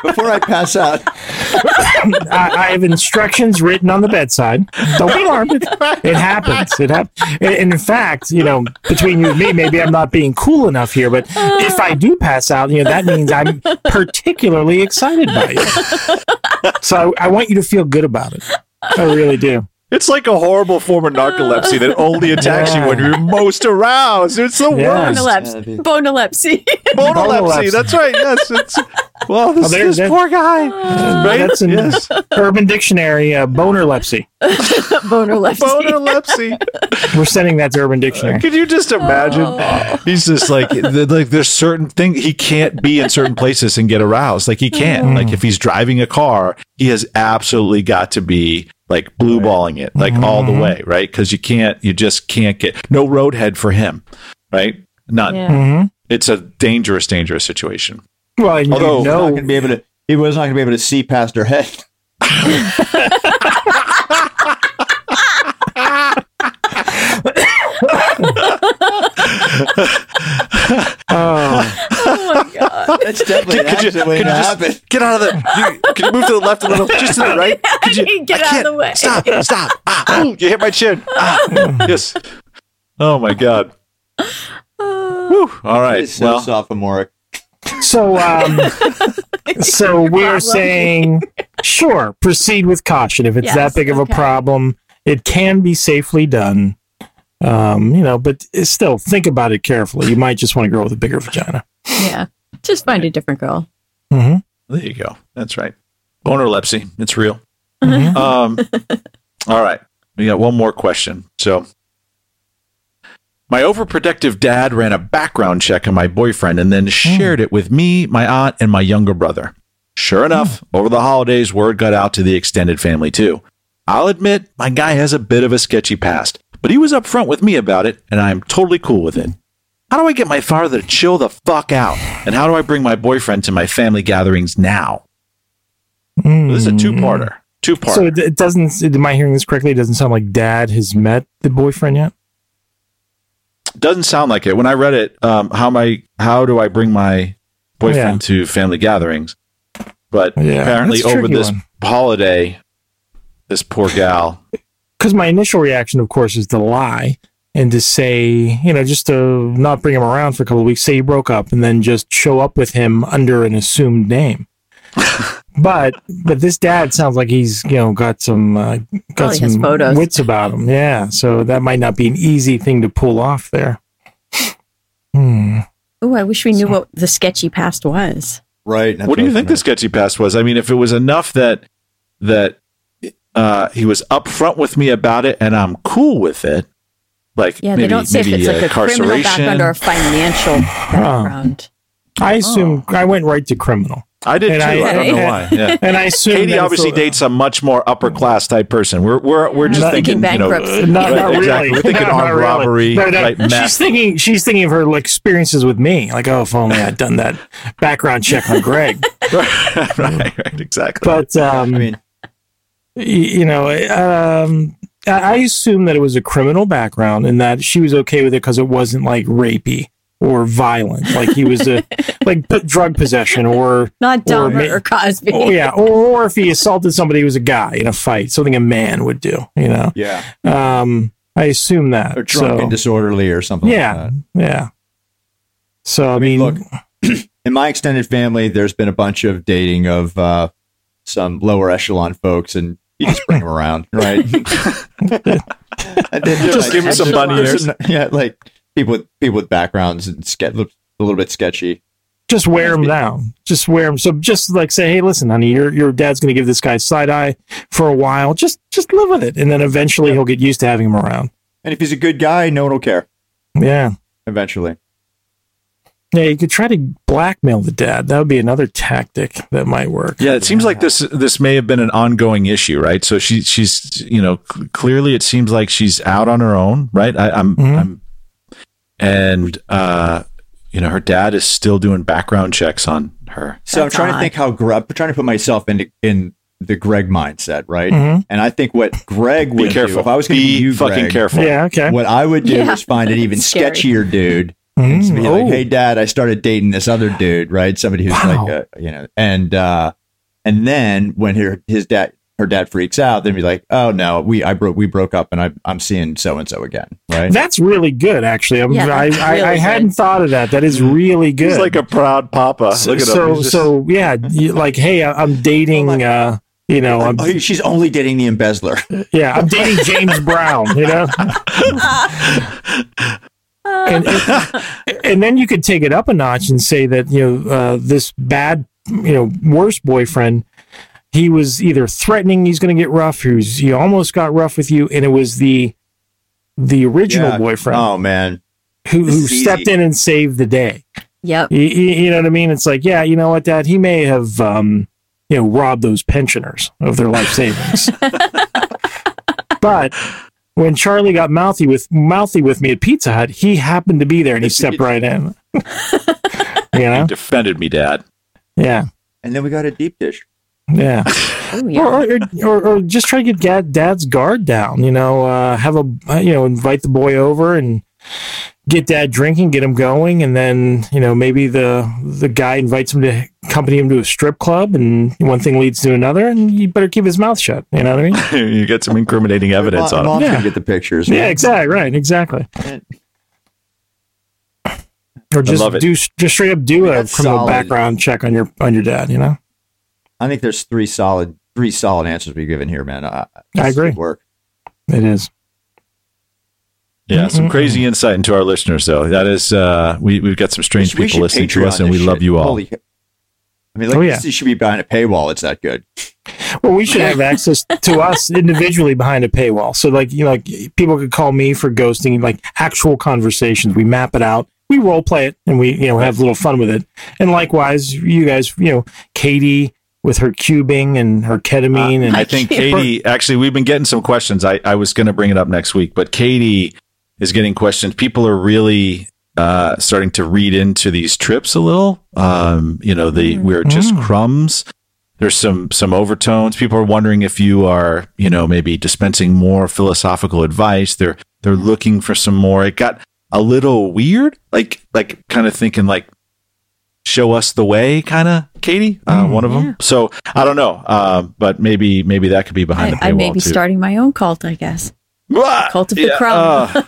S4: Before I pass out,
S2: I, I have instructions written on the bedside. Don't be alarmed. It, it happens. It happens. And, and in fact, you know, between you and me, maybe I'm not being cool enough here, but if I do pass out, you know, that means I'm particularly excited by you. So I, I want you to feel good about it. I really do.
S1: It's like a horrible form of narcolepsy that only attacks you when you're most aroused. It's the
S2: Yeah.
S1: worst.
S3: Bonalepsy. Bonalepsy.
S1: Bonalepsy.
S2: Bonalepsy.
S1: That's right. Yes. It's, well, this,
S2: Oh, there-
S1: this
S2: there-
S1: poor guy. Right?
S2: That's in
S1: yes.
S2: Urban Dictionary, uh, bonerlepsy.
S3: Bonalepsy.
S1: Bonalepsy.
S2: We're sending that to Urban Dictionary.
S1: Could you just imagine?
S3: Oh.
S1: He's just like, the, like there's certain thing he can't be in certain places and get aroused. Like he can't. Like if he's driving a car, he has absolutely got to be like blue balling it like all the way, right? Because you can't, you just can't get no roadhead for him, right? None.
S3: Yeah.
S2: hmm
S1: It's a dangerous, dangerous situation.
S2: Well, and
S1: Although-
S2: you
S4: he's not going to be able to. He was not going to be able to see past her head.
S2: oh,
S3: Oh my god.
S4: That's definitely an
S1: Could you,
S4: accident
S1: could you
S4: to
S1: just
S4: happen.
S1: get out of the? You, can you move to the left a little? Just to the right? Could you
S3: Get
S1: I
S3: out of
S1: can't.
S3: the way.
S1: Stop! Stop! Ah, ooh, you hit my chin. Ah, yes. Oh my god. Whew. All right.
S4: So
S1: Well,
S4: sophomoric.
S2: So um, so we're
S3: problem.
S2: saying, sure, proceed with caution. If it's
S3: Yes,
S2: that big of a problem, it can be safely done. Um, you know, but still think about it carefully. You might just want to grow with a bigger vagina.
S3: Yeah. Just find a different girl.
S2: hmm
S1: there you go. That's right. Bonerlepsy. It's real.
S2: Mhm.
S1: Um, all right. We got one more question. So, my overprotective dad ran a background check on my boyfriend and then shared it with me, my aunt, and my younger brother. Sure enough, hmm. over the holidays, word got out to the extended family too. I'll admit my guy has a bit of a sketchy past, but he was upfront with me about it, and I'm totally cool with it. How do I get my father to chill the fuck out? And how do I bring my boyfriend to my family gatherings now? This is a hmm. two parter. Two part.
S2: So it doesn't. Am I hearing this correctly? It doesn't sound like Dad has met the boyfriend yet.
S1: Doesn't sound like it. When I read it, um, how my how do I bring my boyfriend to family gatherings? But
S2: Yeah,
S1: apparently, over this
S2: one.
S1: holiday, this poor gal.
S2: Because my initial reaction, of course, is to lie and to say, you know, just to not bring him around for a couple of weeks, say you broke up, and then just show up with him under an assumed name. But but this dad sounds like he's you know got some uh, got
S3: Probably
S2: some
S3: photos.
S2: wits about him. Yeah, so that might not be an easy thing to pull off there. Hmm.
S3: Oh, I wish we knew what the sketchy past was.
S4: Right.
S1: what do you think the sketchy past was? I mean, if it was enough that that uh, he was upfront with me about it, and I'm cool with it, like
S3: Yeah,
S1: maybe,
S3: they don't say if
S1: maybe,
S3: it's like
S1: uh,
S3: a criminal background or a financial background.
S2: I assume I went right to criminal,
S1: I did
S2: and
S1: too.
S2: I-
S1: I, don't know why. Yeah.
S2: and I assume
S1: Katie obviously
S2: it-
S1: dates a much more upper class type person. We're we're we're just
S2: Not-
S1: thinking,
S3: Thinking
S1: you know,
S3: bankruptcy.
S2: Uh, not,
S1: Right,
S2: not
S1: exactly.
S2: really.
S1: We're thinking
S2: No,
S1: armed
S2: really.
S1: robbery,
S2: No, no,
S1: right,
S2: she's
S1: meth.
S2: thinking she's thinking of her like, experiences with me. Like, oh, if only I'd done that background check on Greg.
S1: right, right, exactly.
S2: But um,
S4: I mean,
S2: you know, um, I I assume that it was a criminal background and that she was okay with it because it wasn't like rapey or violent. Like he was a like p- drug possession or
S3: Not
S2: Or
S3: Dahmer
S2: ma-
S3: or, Cosby.
S2: oh yeah, or, or if he assaulted somebody who was a guy in a fight, something a man would do. You know,
S4: yeah.
S2: um, I assume that.
S4: Or drunk
S2: So-
S4: and disorderly or something
S2: yeah,
S4: like that.
S2: yeah. So I, mean,
S4: look, in my extended family, there's been a bunch of dating of uh, some lower echelon folks, and you just bring them around, right? And then they're
S1: Just give 'em some bunny ears.
S4: Yeah, like people with people with backgrounds and ske- look a little bit sketchy.
S2: just wear them down. Just wear them. So just like say, hey, listen, honey, your your dad's going to give this guy side eye for a while. Just just live with it, and then eventually he'll get used to having him around.
S4: And if he's a good guy, no one will care.
S2: Yeah,
S4: Eventually,
S2: yeah. You could try to blackmail the dad. That would be another tactic that might work.
S1: Yeah, it seems like this this may have been an ongoing issue, right? So she she's you know c- clearly it seems like she's out on her own, right? I, I'm
S2: Mhm.
S1: I'm and uh you know her dad is still doing background checks on her.
S4: so I'm
S3: That's
S4: trying to think how Gre- I'm trying to put myself in in the Greg mindset, right?
S2: Mhm.
S4: And I think what Greg would Be
S1: careful.
S4: do if I was going to
S1: be
S4: be you,
S1: fucking
S4: Greg,
S1: careful.
S2: Yeah. Okay.
S4: What I would do
S3: Yeah.
S4: is find an even sketchier dude and
S2: Mm,
S4: be like,
S2: oh.
S4: "Hey, Dad, I started dating this other dude, right? Somebody who's
S2: Wow.
S4: like, a, you know, and uh, and then when her his dad her dad freaks out, then be like, "Oh no, we I broke we broke up, and I I'm seeing so and so again, right?"
S2: That's really good, actually. I'm,
S3: Yeah,
S2: I,
S3: that's
S2: I, I
S3: really
S2: hadn't thought of that. That is really good.
S1: He's like a proud papa.
S2: so,
S1: Look at
S2: so,
S1: him. Just-
S2: so yeah, you, like, hey, I- I'm dating. Uh, you know, I'm,
S4: oh, she's only dating the embezzler.
S2: yeah, I'm dating James Brown. You know, and, and, and then you could take it up a notch and say that you know uh, this bad, you know, worst boyfriend. He was either threatening he's going to get rough, he was he almost got rough with you, and it was the the original
S4: Yeah.
S2: boyfriend
S4: Oh man,
S2: who,
S4: this
S2: who
S4: is
S2: stepped
S4: easy.
S2: in and saved the day.
S3: Yep.
S2: You, you you know what I mean? It's like, yeah, you know what, Dad? He may have, um, you know, robbed those pensioners of their life savings. but when Charlie got mouthy with mouthy with me at Pizza Hut, he happened to be there and he stepped right in. you know?
S1: defended me, Dad.
S2: Yeah,
S4: and then we got a deep dish.
S2: Yeah.
S3: Oh, yeah.
S2: Or, or, or, or just try to get dad, Dad's guard down. You know, uh, have a you know invite the boy over and get Dad drinking, get him going, and then you know maybe the the guy invites him to accompany him to a strip club, and one thing leads to another, and you better keep his mouth shut. You know what I mean?
S1: you get some incriminating evidence
S4: Mom,
S1: on him.
S4: mom's
S2: Yeah.
S4: get the pictures.
S2: yeah,
S4: right?
S2: exactly. Right, exactly.
S4: And-
S2: Or just do just straight up do a criminal
S4: solid.
S2: background check on your on your dad. You know?
S4: I think there's three solid three solid answers we've given here, man. I,
S2: I agree.
S4: Work.
S2: It is.
S1: Yeah, some
S2: Mm-mm-mm.
S1: crazy insight into our listeners, though. That is, uh, we we've got some strange
S4: We
S1: people
S4: should
S1: listening to us, and we
S4: this
S1: love you all.
S4: Holy- I mean, like
S2: Oh, yeah.
S4: this should be behind a paywall. It's that good.
S2: Well, we should have access to us individually behind a paywall. So, like, you know, like people could call me for ghosting, like actual conversations. We map it out, we role play it, and we, you know, have a little fun with it. And likewise, you guys, you know, Katie, with her cubing and her ketamine and
S1: I think Katie, actually, we've been getting some questions. I, I was going to bring it up next week, but Katie is getting questions. People are really uh, starting to read into these trips a little. Um, you know, the we're just crumbs. There's some some overtones. People are wondering if you are, you know, maybe dispensing more philosophical advice. They're they're looking for some more. It got a little weird, like like kind of thinking like show us the way kind of katie uh, one of them so i don't know uh, but maybe maybe that could be behind
S3: I,
S1: the
S3: I may be
S1: too.
S3: starting my own cult, I guess.
S1: Ah,
S3: Cult of the Crumb.
S1: uh,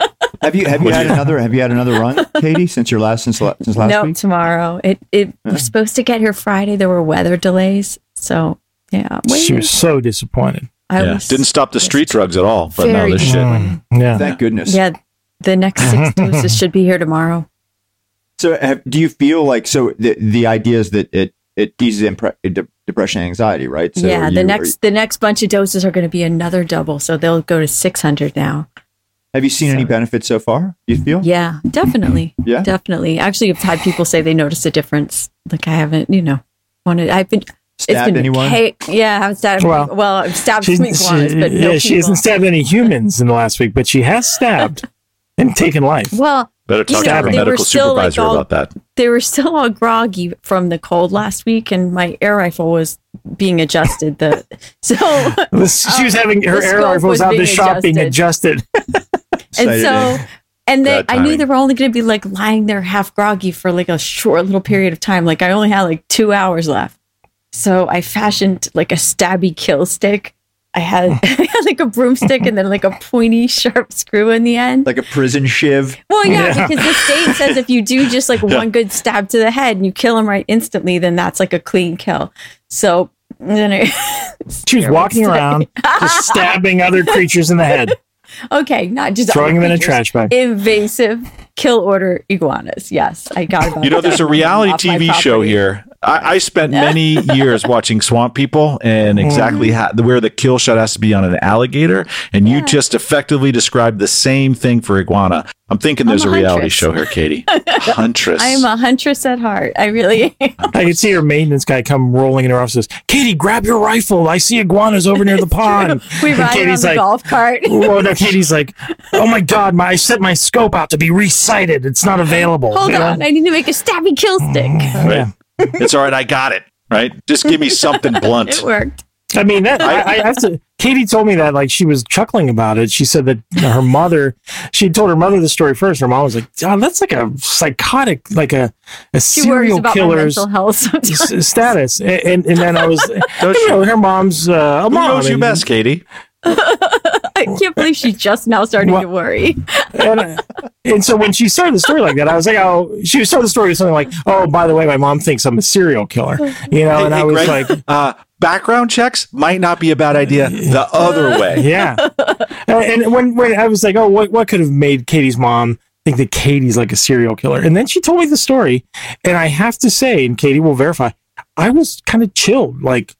S4: Have you have you had another have you had another run, Katie, since your last since la- since last
S3: no,
S4: week?
S3: tomorrow. It it was supposed to get here Friday. There were weather delays, so yeah. I'm
S2: she was so disappointed.
S3: I
S1: yeah.
S3: was
S1: didn't stop the street drugs at all but no this shit
S2: Mm, yeah.
S4: Thank goodness.
S3: Yeah, the next six doses should be here tomorrow.
S4: So, have, do you feel like so the the idea is that it it eases impre- de- depression and anxiety, right? So
S3: yeah,
S4: are
S3: the
S4: you-
S3: next the next bunch of doses are going to be another double, so they'll go to six hundred now.
S4: have you seen any benefits so far? You feel?
S3: Yeah, definitely.
S4: Yeah?
S3: definitely. Actually, I've had people say they notice a difference. Like I haven't, you know, wanted. I've been.
S4: Stabbed
S3: it's been
S4: anyone?
S3: Hey, yeah, I haven't stabbed.
S2: Well,
S3: Well, I've stabbed
S2: She's,
S3: some iguanas,
S2: she,
S3: but no
S2: yeah, she
S3: people.
S2: hasn't stabbed any humans in the last week, but she has stabbed and taken life.
S3: Well,
S1: better talk
S3: You
S1: to your
S3: they were
S1: medical
S3: still, like,
S1: supervisor
S3: all-
S1: about that
S3: they were still all groggy from the cold last week, and my air rifle was being adjusted. The so
S2: she was uh, having her air rifle was
S3: was
S2: out in the
S3: being
S2: shop being adjusted.
S3: and so and they I knew they were only going to be like lying there half groggy for like a short little period of time. Like I only had like two hours left, so I fashioned like a stabby kill stick. I had, I had like a broomstick and then like a pointy sharp screw in the end.
S4: Like a prison shiv?
S3: Well, yeah,
S2: Yeah.
S3: because the state says if you do just like one good stab to the head and you kill him right instantly, then that's like a clean kill. So then I,
S2: She was walking around just stabbing other creatures in the head,
S3: okay, not just
S2: throwing them in a trash bag.
S3: Invasive kill order iguanas. Yes, I got about
S1: you know there's a reality tv show here I, I spent many years watching swamp people and mm-hmm. exactly how, where the kill shot has to be on an alligator and you just effectively described the same thing for iguana i'm thinking there's
S3: I'm
S1: a
S3: a
S1: reality show here katie huntress
S3: I am a huntress at heart. I really am.
S2: I could see her maintenance guy come rolling in her office. Says, "Katie, grab your rifle. I see iguanas over near the pond."
S3: We
S2: And
S3: ride around
S2: Katie's
S3: the
S2: like,
S3: golf cart.
S2: Well, no, Katie's like, "Oh my god, my I set my scope out to be resighted. It's not available."
S3: Hold
S2: You know?
S3: on, I need to make a stabby kill stick.
S1: right? it's all right i got it right just give me something blunt
S3: It worked.
S2: I mean, that, I, I have to. Katie told me that like she was chuckling about it. She said that her mother, she told her mother the story first. Her mom was like, "God, that's like a psychotic, like a a
S3: She
S2: serial
S3: about
S2: killer's
S3: mental health sometimes.
S2: s- status." And, and and then I was,
S1: Does
S2: you know, her mom's uh, a
S1: who
S2: mom.
S1: knows you
S2: and-
S1: best katie
S3: I can't believe she's just now starting
S2: Well-
S3: to worry.
S2: and, uh, and so when she started the story like that, I was like, oh, she started the story with something like, oh, by the way, my mom thinks I'm a serial killer, you know, and
S1: Hey,
S2: I was
S1: Greg,
S2: like,
S1: uh, background checks might not be a bad idea the other way
S2: yeah. And and when, when I was like, oh, what, what could have made Katie's mom think that Katie's like a serial killer? And then she told me the story, and I have to say, and Katie will verify, I was kind of chilled, like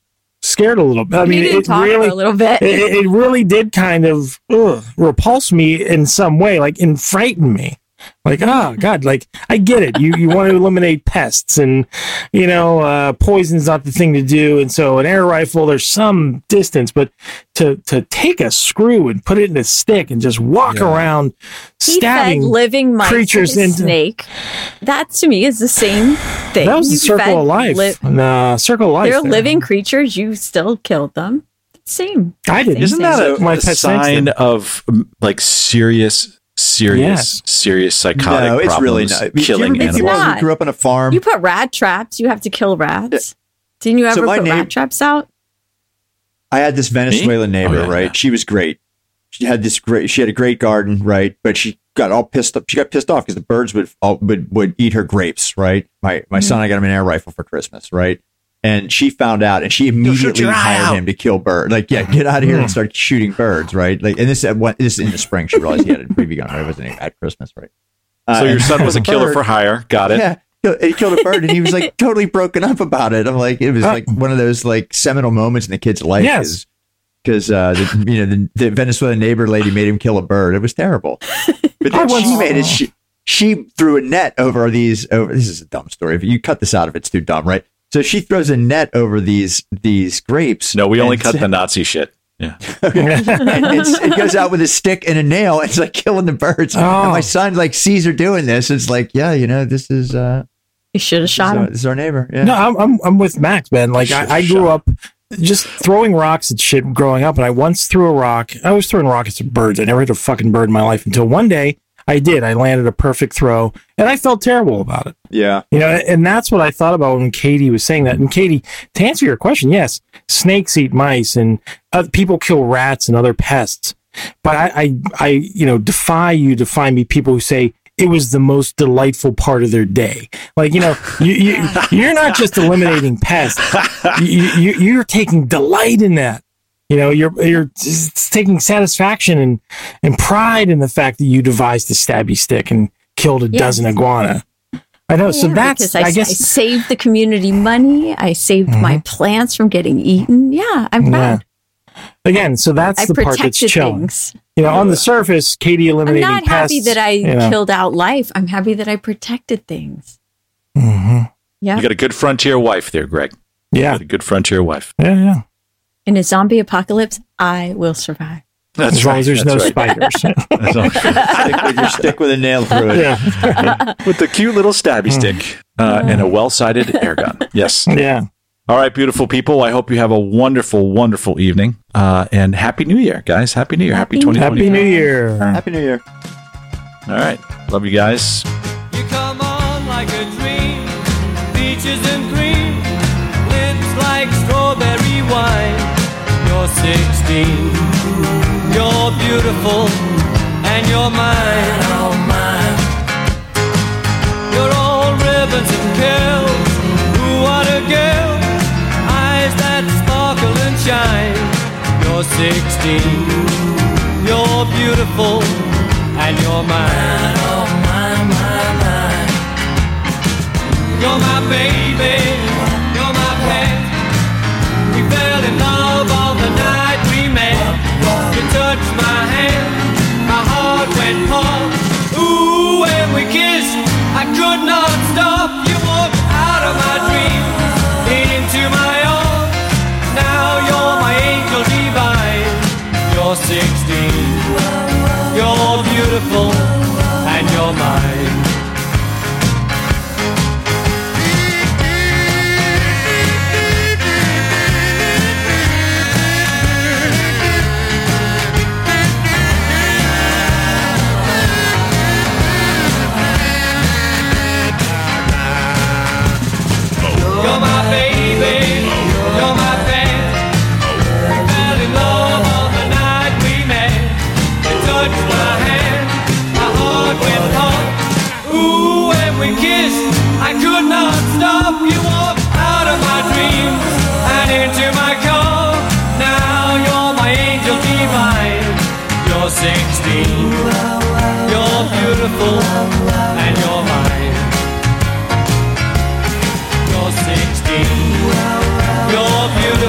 S2: scared a little bit. I mean, it really,
S3: a little bit.
S2: it, it really did kind of ugh, repulse me in some way, like and frighten me. Like, oh God, like I get it. You you want to eliminate pests, and you know, uh, poison's not the thing to do. And so, an air rifle, there's some distance, but to to take a screw and put it in a stick and just walk around
S3: he fed
S2: stabbing.
S3: living mice
S2: creatures
S3: with a
S2: into-
S3: snake. That to me is the same thing.
S2: That was the circle of life.
S3: li-
S2: nah, circle of life.
S3: they're
S2: there.
S3: living creatures. You still killed them. Same.
S2: I did.
S1: Isn't that a,
S2: My
S1: a
S2: pet
S1: sign
S2: did.
S1: of like serious, serious,
S2: Yes.
S1: serious psychotic
S4: no, it's really not. Did you
S1: killing
S4: ever meet
S3: It's
S1: animals?
S3: not.
S4: who grew up on a farm?
S3: You put rat traps. You have to kill rats. Didn't you ever
S4: So
S3: put
S4: neighbor-
S3: rat traps out?
S4: I had this Venezuelan
S1: Me?
S4: Oh, neighbor,
S1: Oh, yeah,
S4: right?
S1: yeah.
S4: She was great. She had this great. She had a great garden, right? But she got all pissed up. She got pissed off because the birds would all, would would eat her grapes, right? My my mm-hmm. son, I got him an air rifle for Christmas, right? And she found out, and she immediately hired
S1: out.
S4: him to kill birds. Like, yeah, get out of here and start shooting birds, right? Like, and this at one, this is in the spring. She realized he had a BB gun. Right? It wasn't even at Christmas, right? Uh,
S1: So your son was a killer
S4: bird-
S1: for hire. Got it.
S4: yeah. He killed a bird and he was like totally broken up about it. I'm like, it was
S2: Uh,
S4: like one of those like seminal moments in the kid's life.
S2: Yes.
S4: Because uh, the, you know the, the Venezuelan neighbor lady made him kill a bird. It was terrible. But then she made it. She, she threw a net over these. Over this is a dumb story. If you cut this out, if it's too dumb, right? So she throws a net over these these grapes.
S1: No, we only cut the Nazi shit. Yeah.
S4: and it's, it goes out with a stick and a nail. It's like killing the birds.
S2: Oh.
S4: And my son like sees her doing this. It's like, yeah, you know, this is uh,
S3: You should have
S4: this,
S3: shot
S4: is our,
S3: him.
S4: this is our neighbor. Yeah.
S2: No, I'm, I'm I'm with Max, man. Like I, I grew up just throwing rocks at shit growing up, and I once threw a rock. I was throwing rockets at birds. I never hit a fucking bird in my life until one day I did. I landed a perfect throw, and I felt terrible about it.
S4: Yeah.
S2: You know, and that's what I thought about when Katie was saying that. And Katie, to answer your question, yes, snakes eat mice, and uh, people kill rats and other pests. But I, I, I, you know, defy you to find me people who say it was the most delightful part of their day. Like, you know, you, you, you're not just eliminating pests; you, you, you're taking delight in that. You know, you're you're taking satisfaction and and pride in the fact that you devised the stabby stick and killed a
S3: Yes.
S2: dozen iguana. I know. so that's
S3: because I,
S2: I
S3: I
S2: guess
S3: saved the community money. I saved my plants from getting eaten. Yeah, I'm
S2: Yeah.
S3: proud.
S2: again. So that's
S3: I
S2: the part that's
S3: protected
S2: chilling.
S3: things.
S2: You know, on the surface, Katie
S3: I'm
S2: eliminating
S3: not
S2: pests.
S3: happy that I
S2: you know.
S3: killed out life. I'm happy that I protected things.
S2: Mhm.
S3: Yeah.
S1: You got a good frontier wife there, Greg.
S2: Yeah,
S1: Got a good frontier wife.
S2: yeah, yeah.
S3: In a zombie apocalypse, I will survive.
S1: That's
S2: As long as there's no
S1: right.
S2: spiders.
S1: That's all right.
S4: stick with your stick with a nail through it.
S2: yeah,
S1: With the cute little stabby stick uh, and a well-sighted air gun. Yes.
S2: yeah.
S1: All right, beautiful people. I hope you have a wonderful, wonderful evening. Uh, and Happy New Year, guys. Happy New Year. Happy,
S3: Happy New
S1: 2020.
S2: Happy New Year.
S4: Happy New Year.
S1: All right. Love you guys.
S6: You come on like a dream, peaches and cream, lips like strawberry wine. You're 16, you're beautiful, and you're mine, oh mine. You're all ribbons and curls. Ooh, what a girl! Eyes that sparkle and shine. You're 16, you're beautiful, and you're mine, oh mine, mine, mine. You're my baby, could not stop.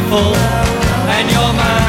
S6: beautiful, and you're mine.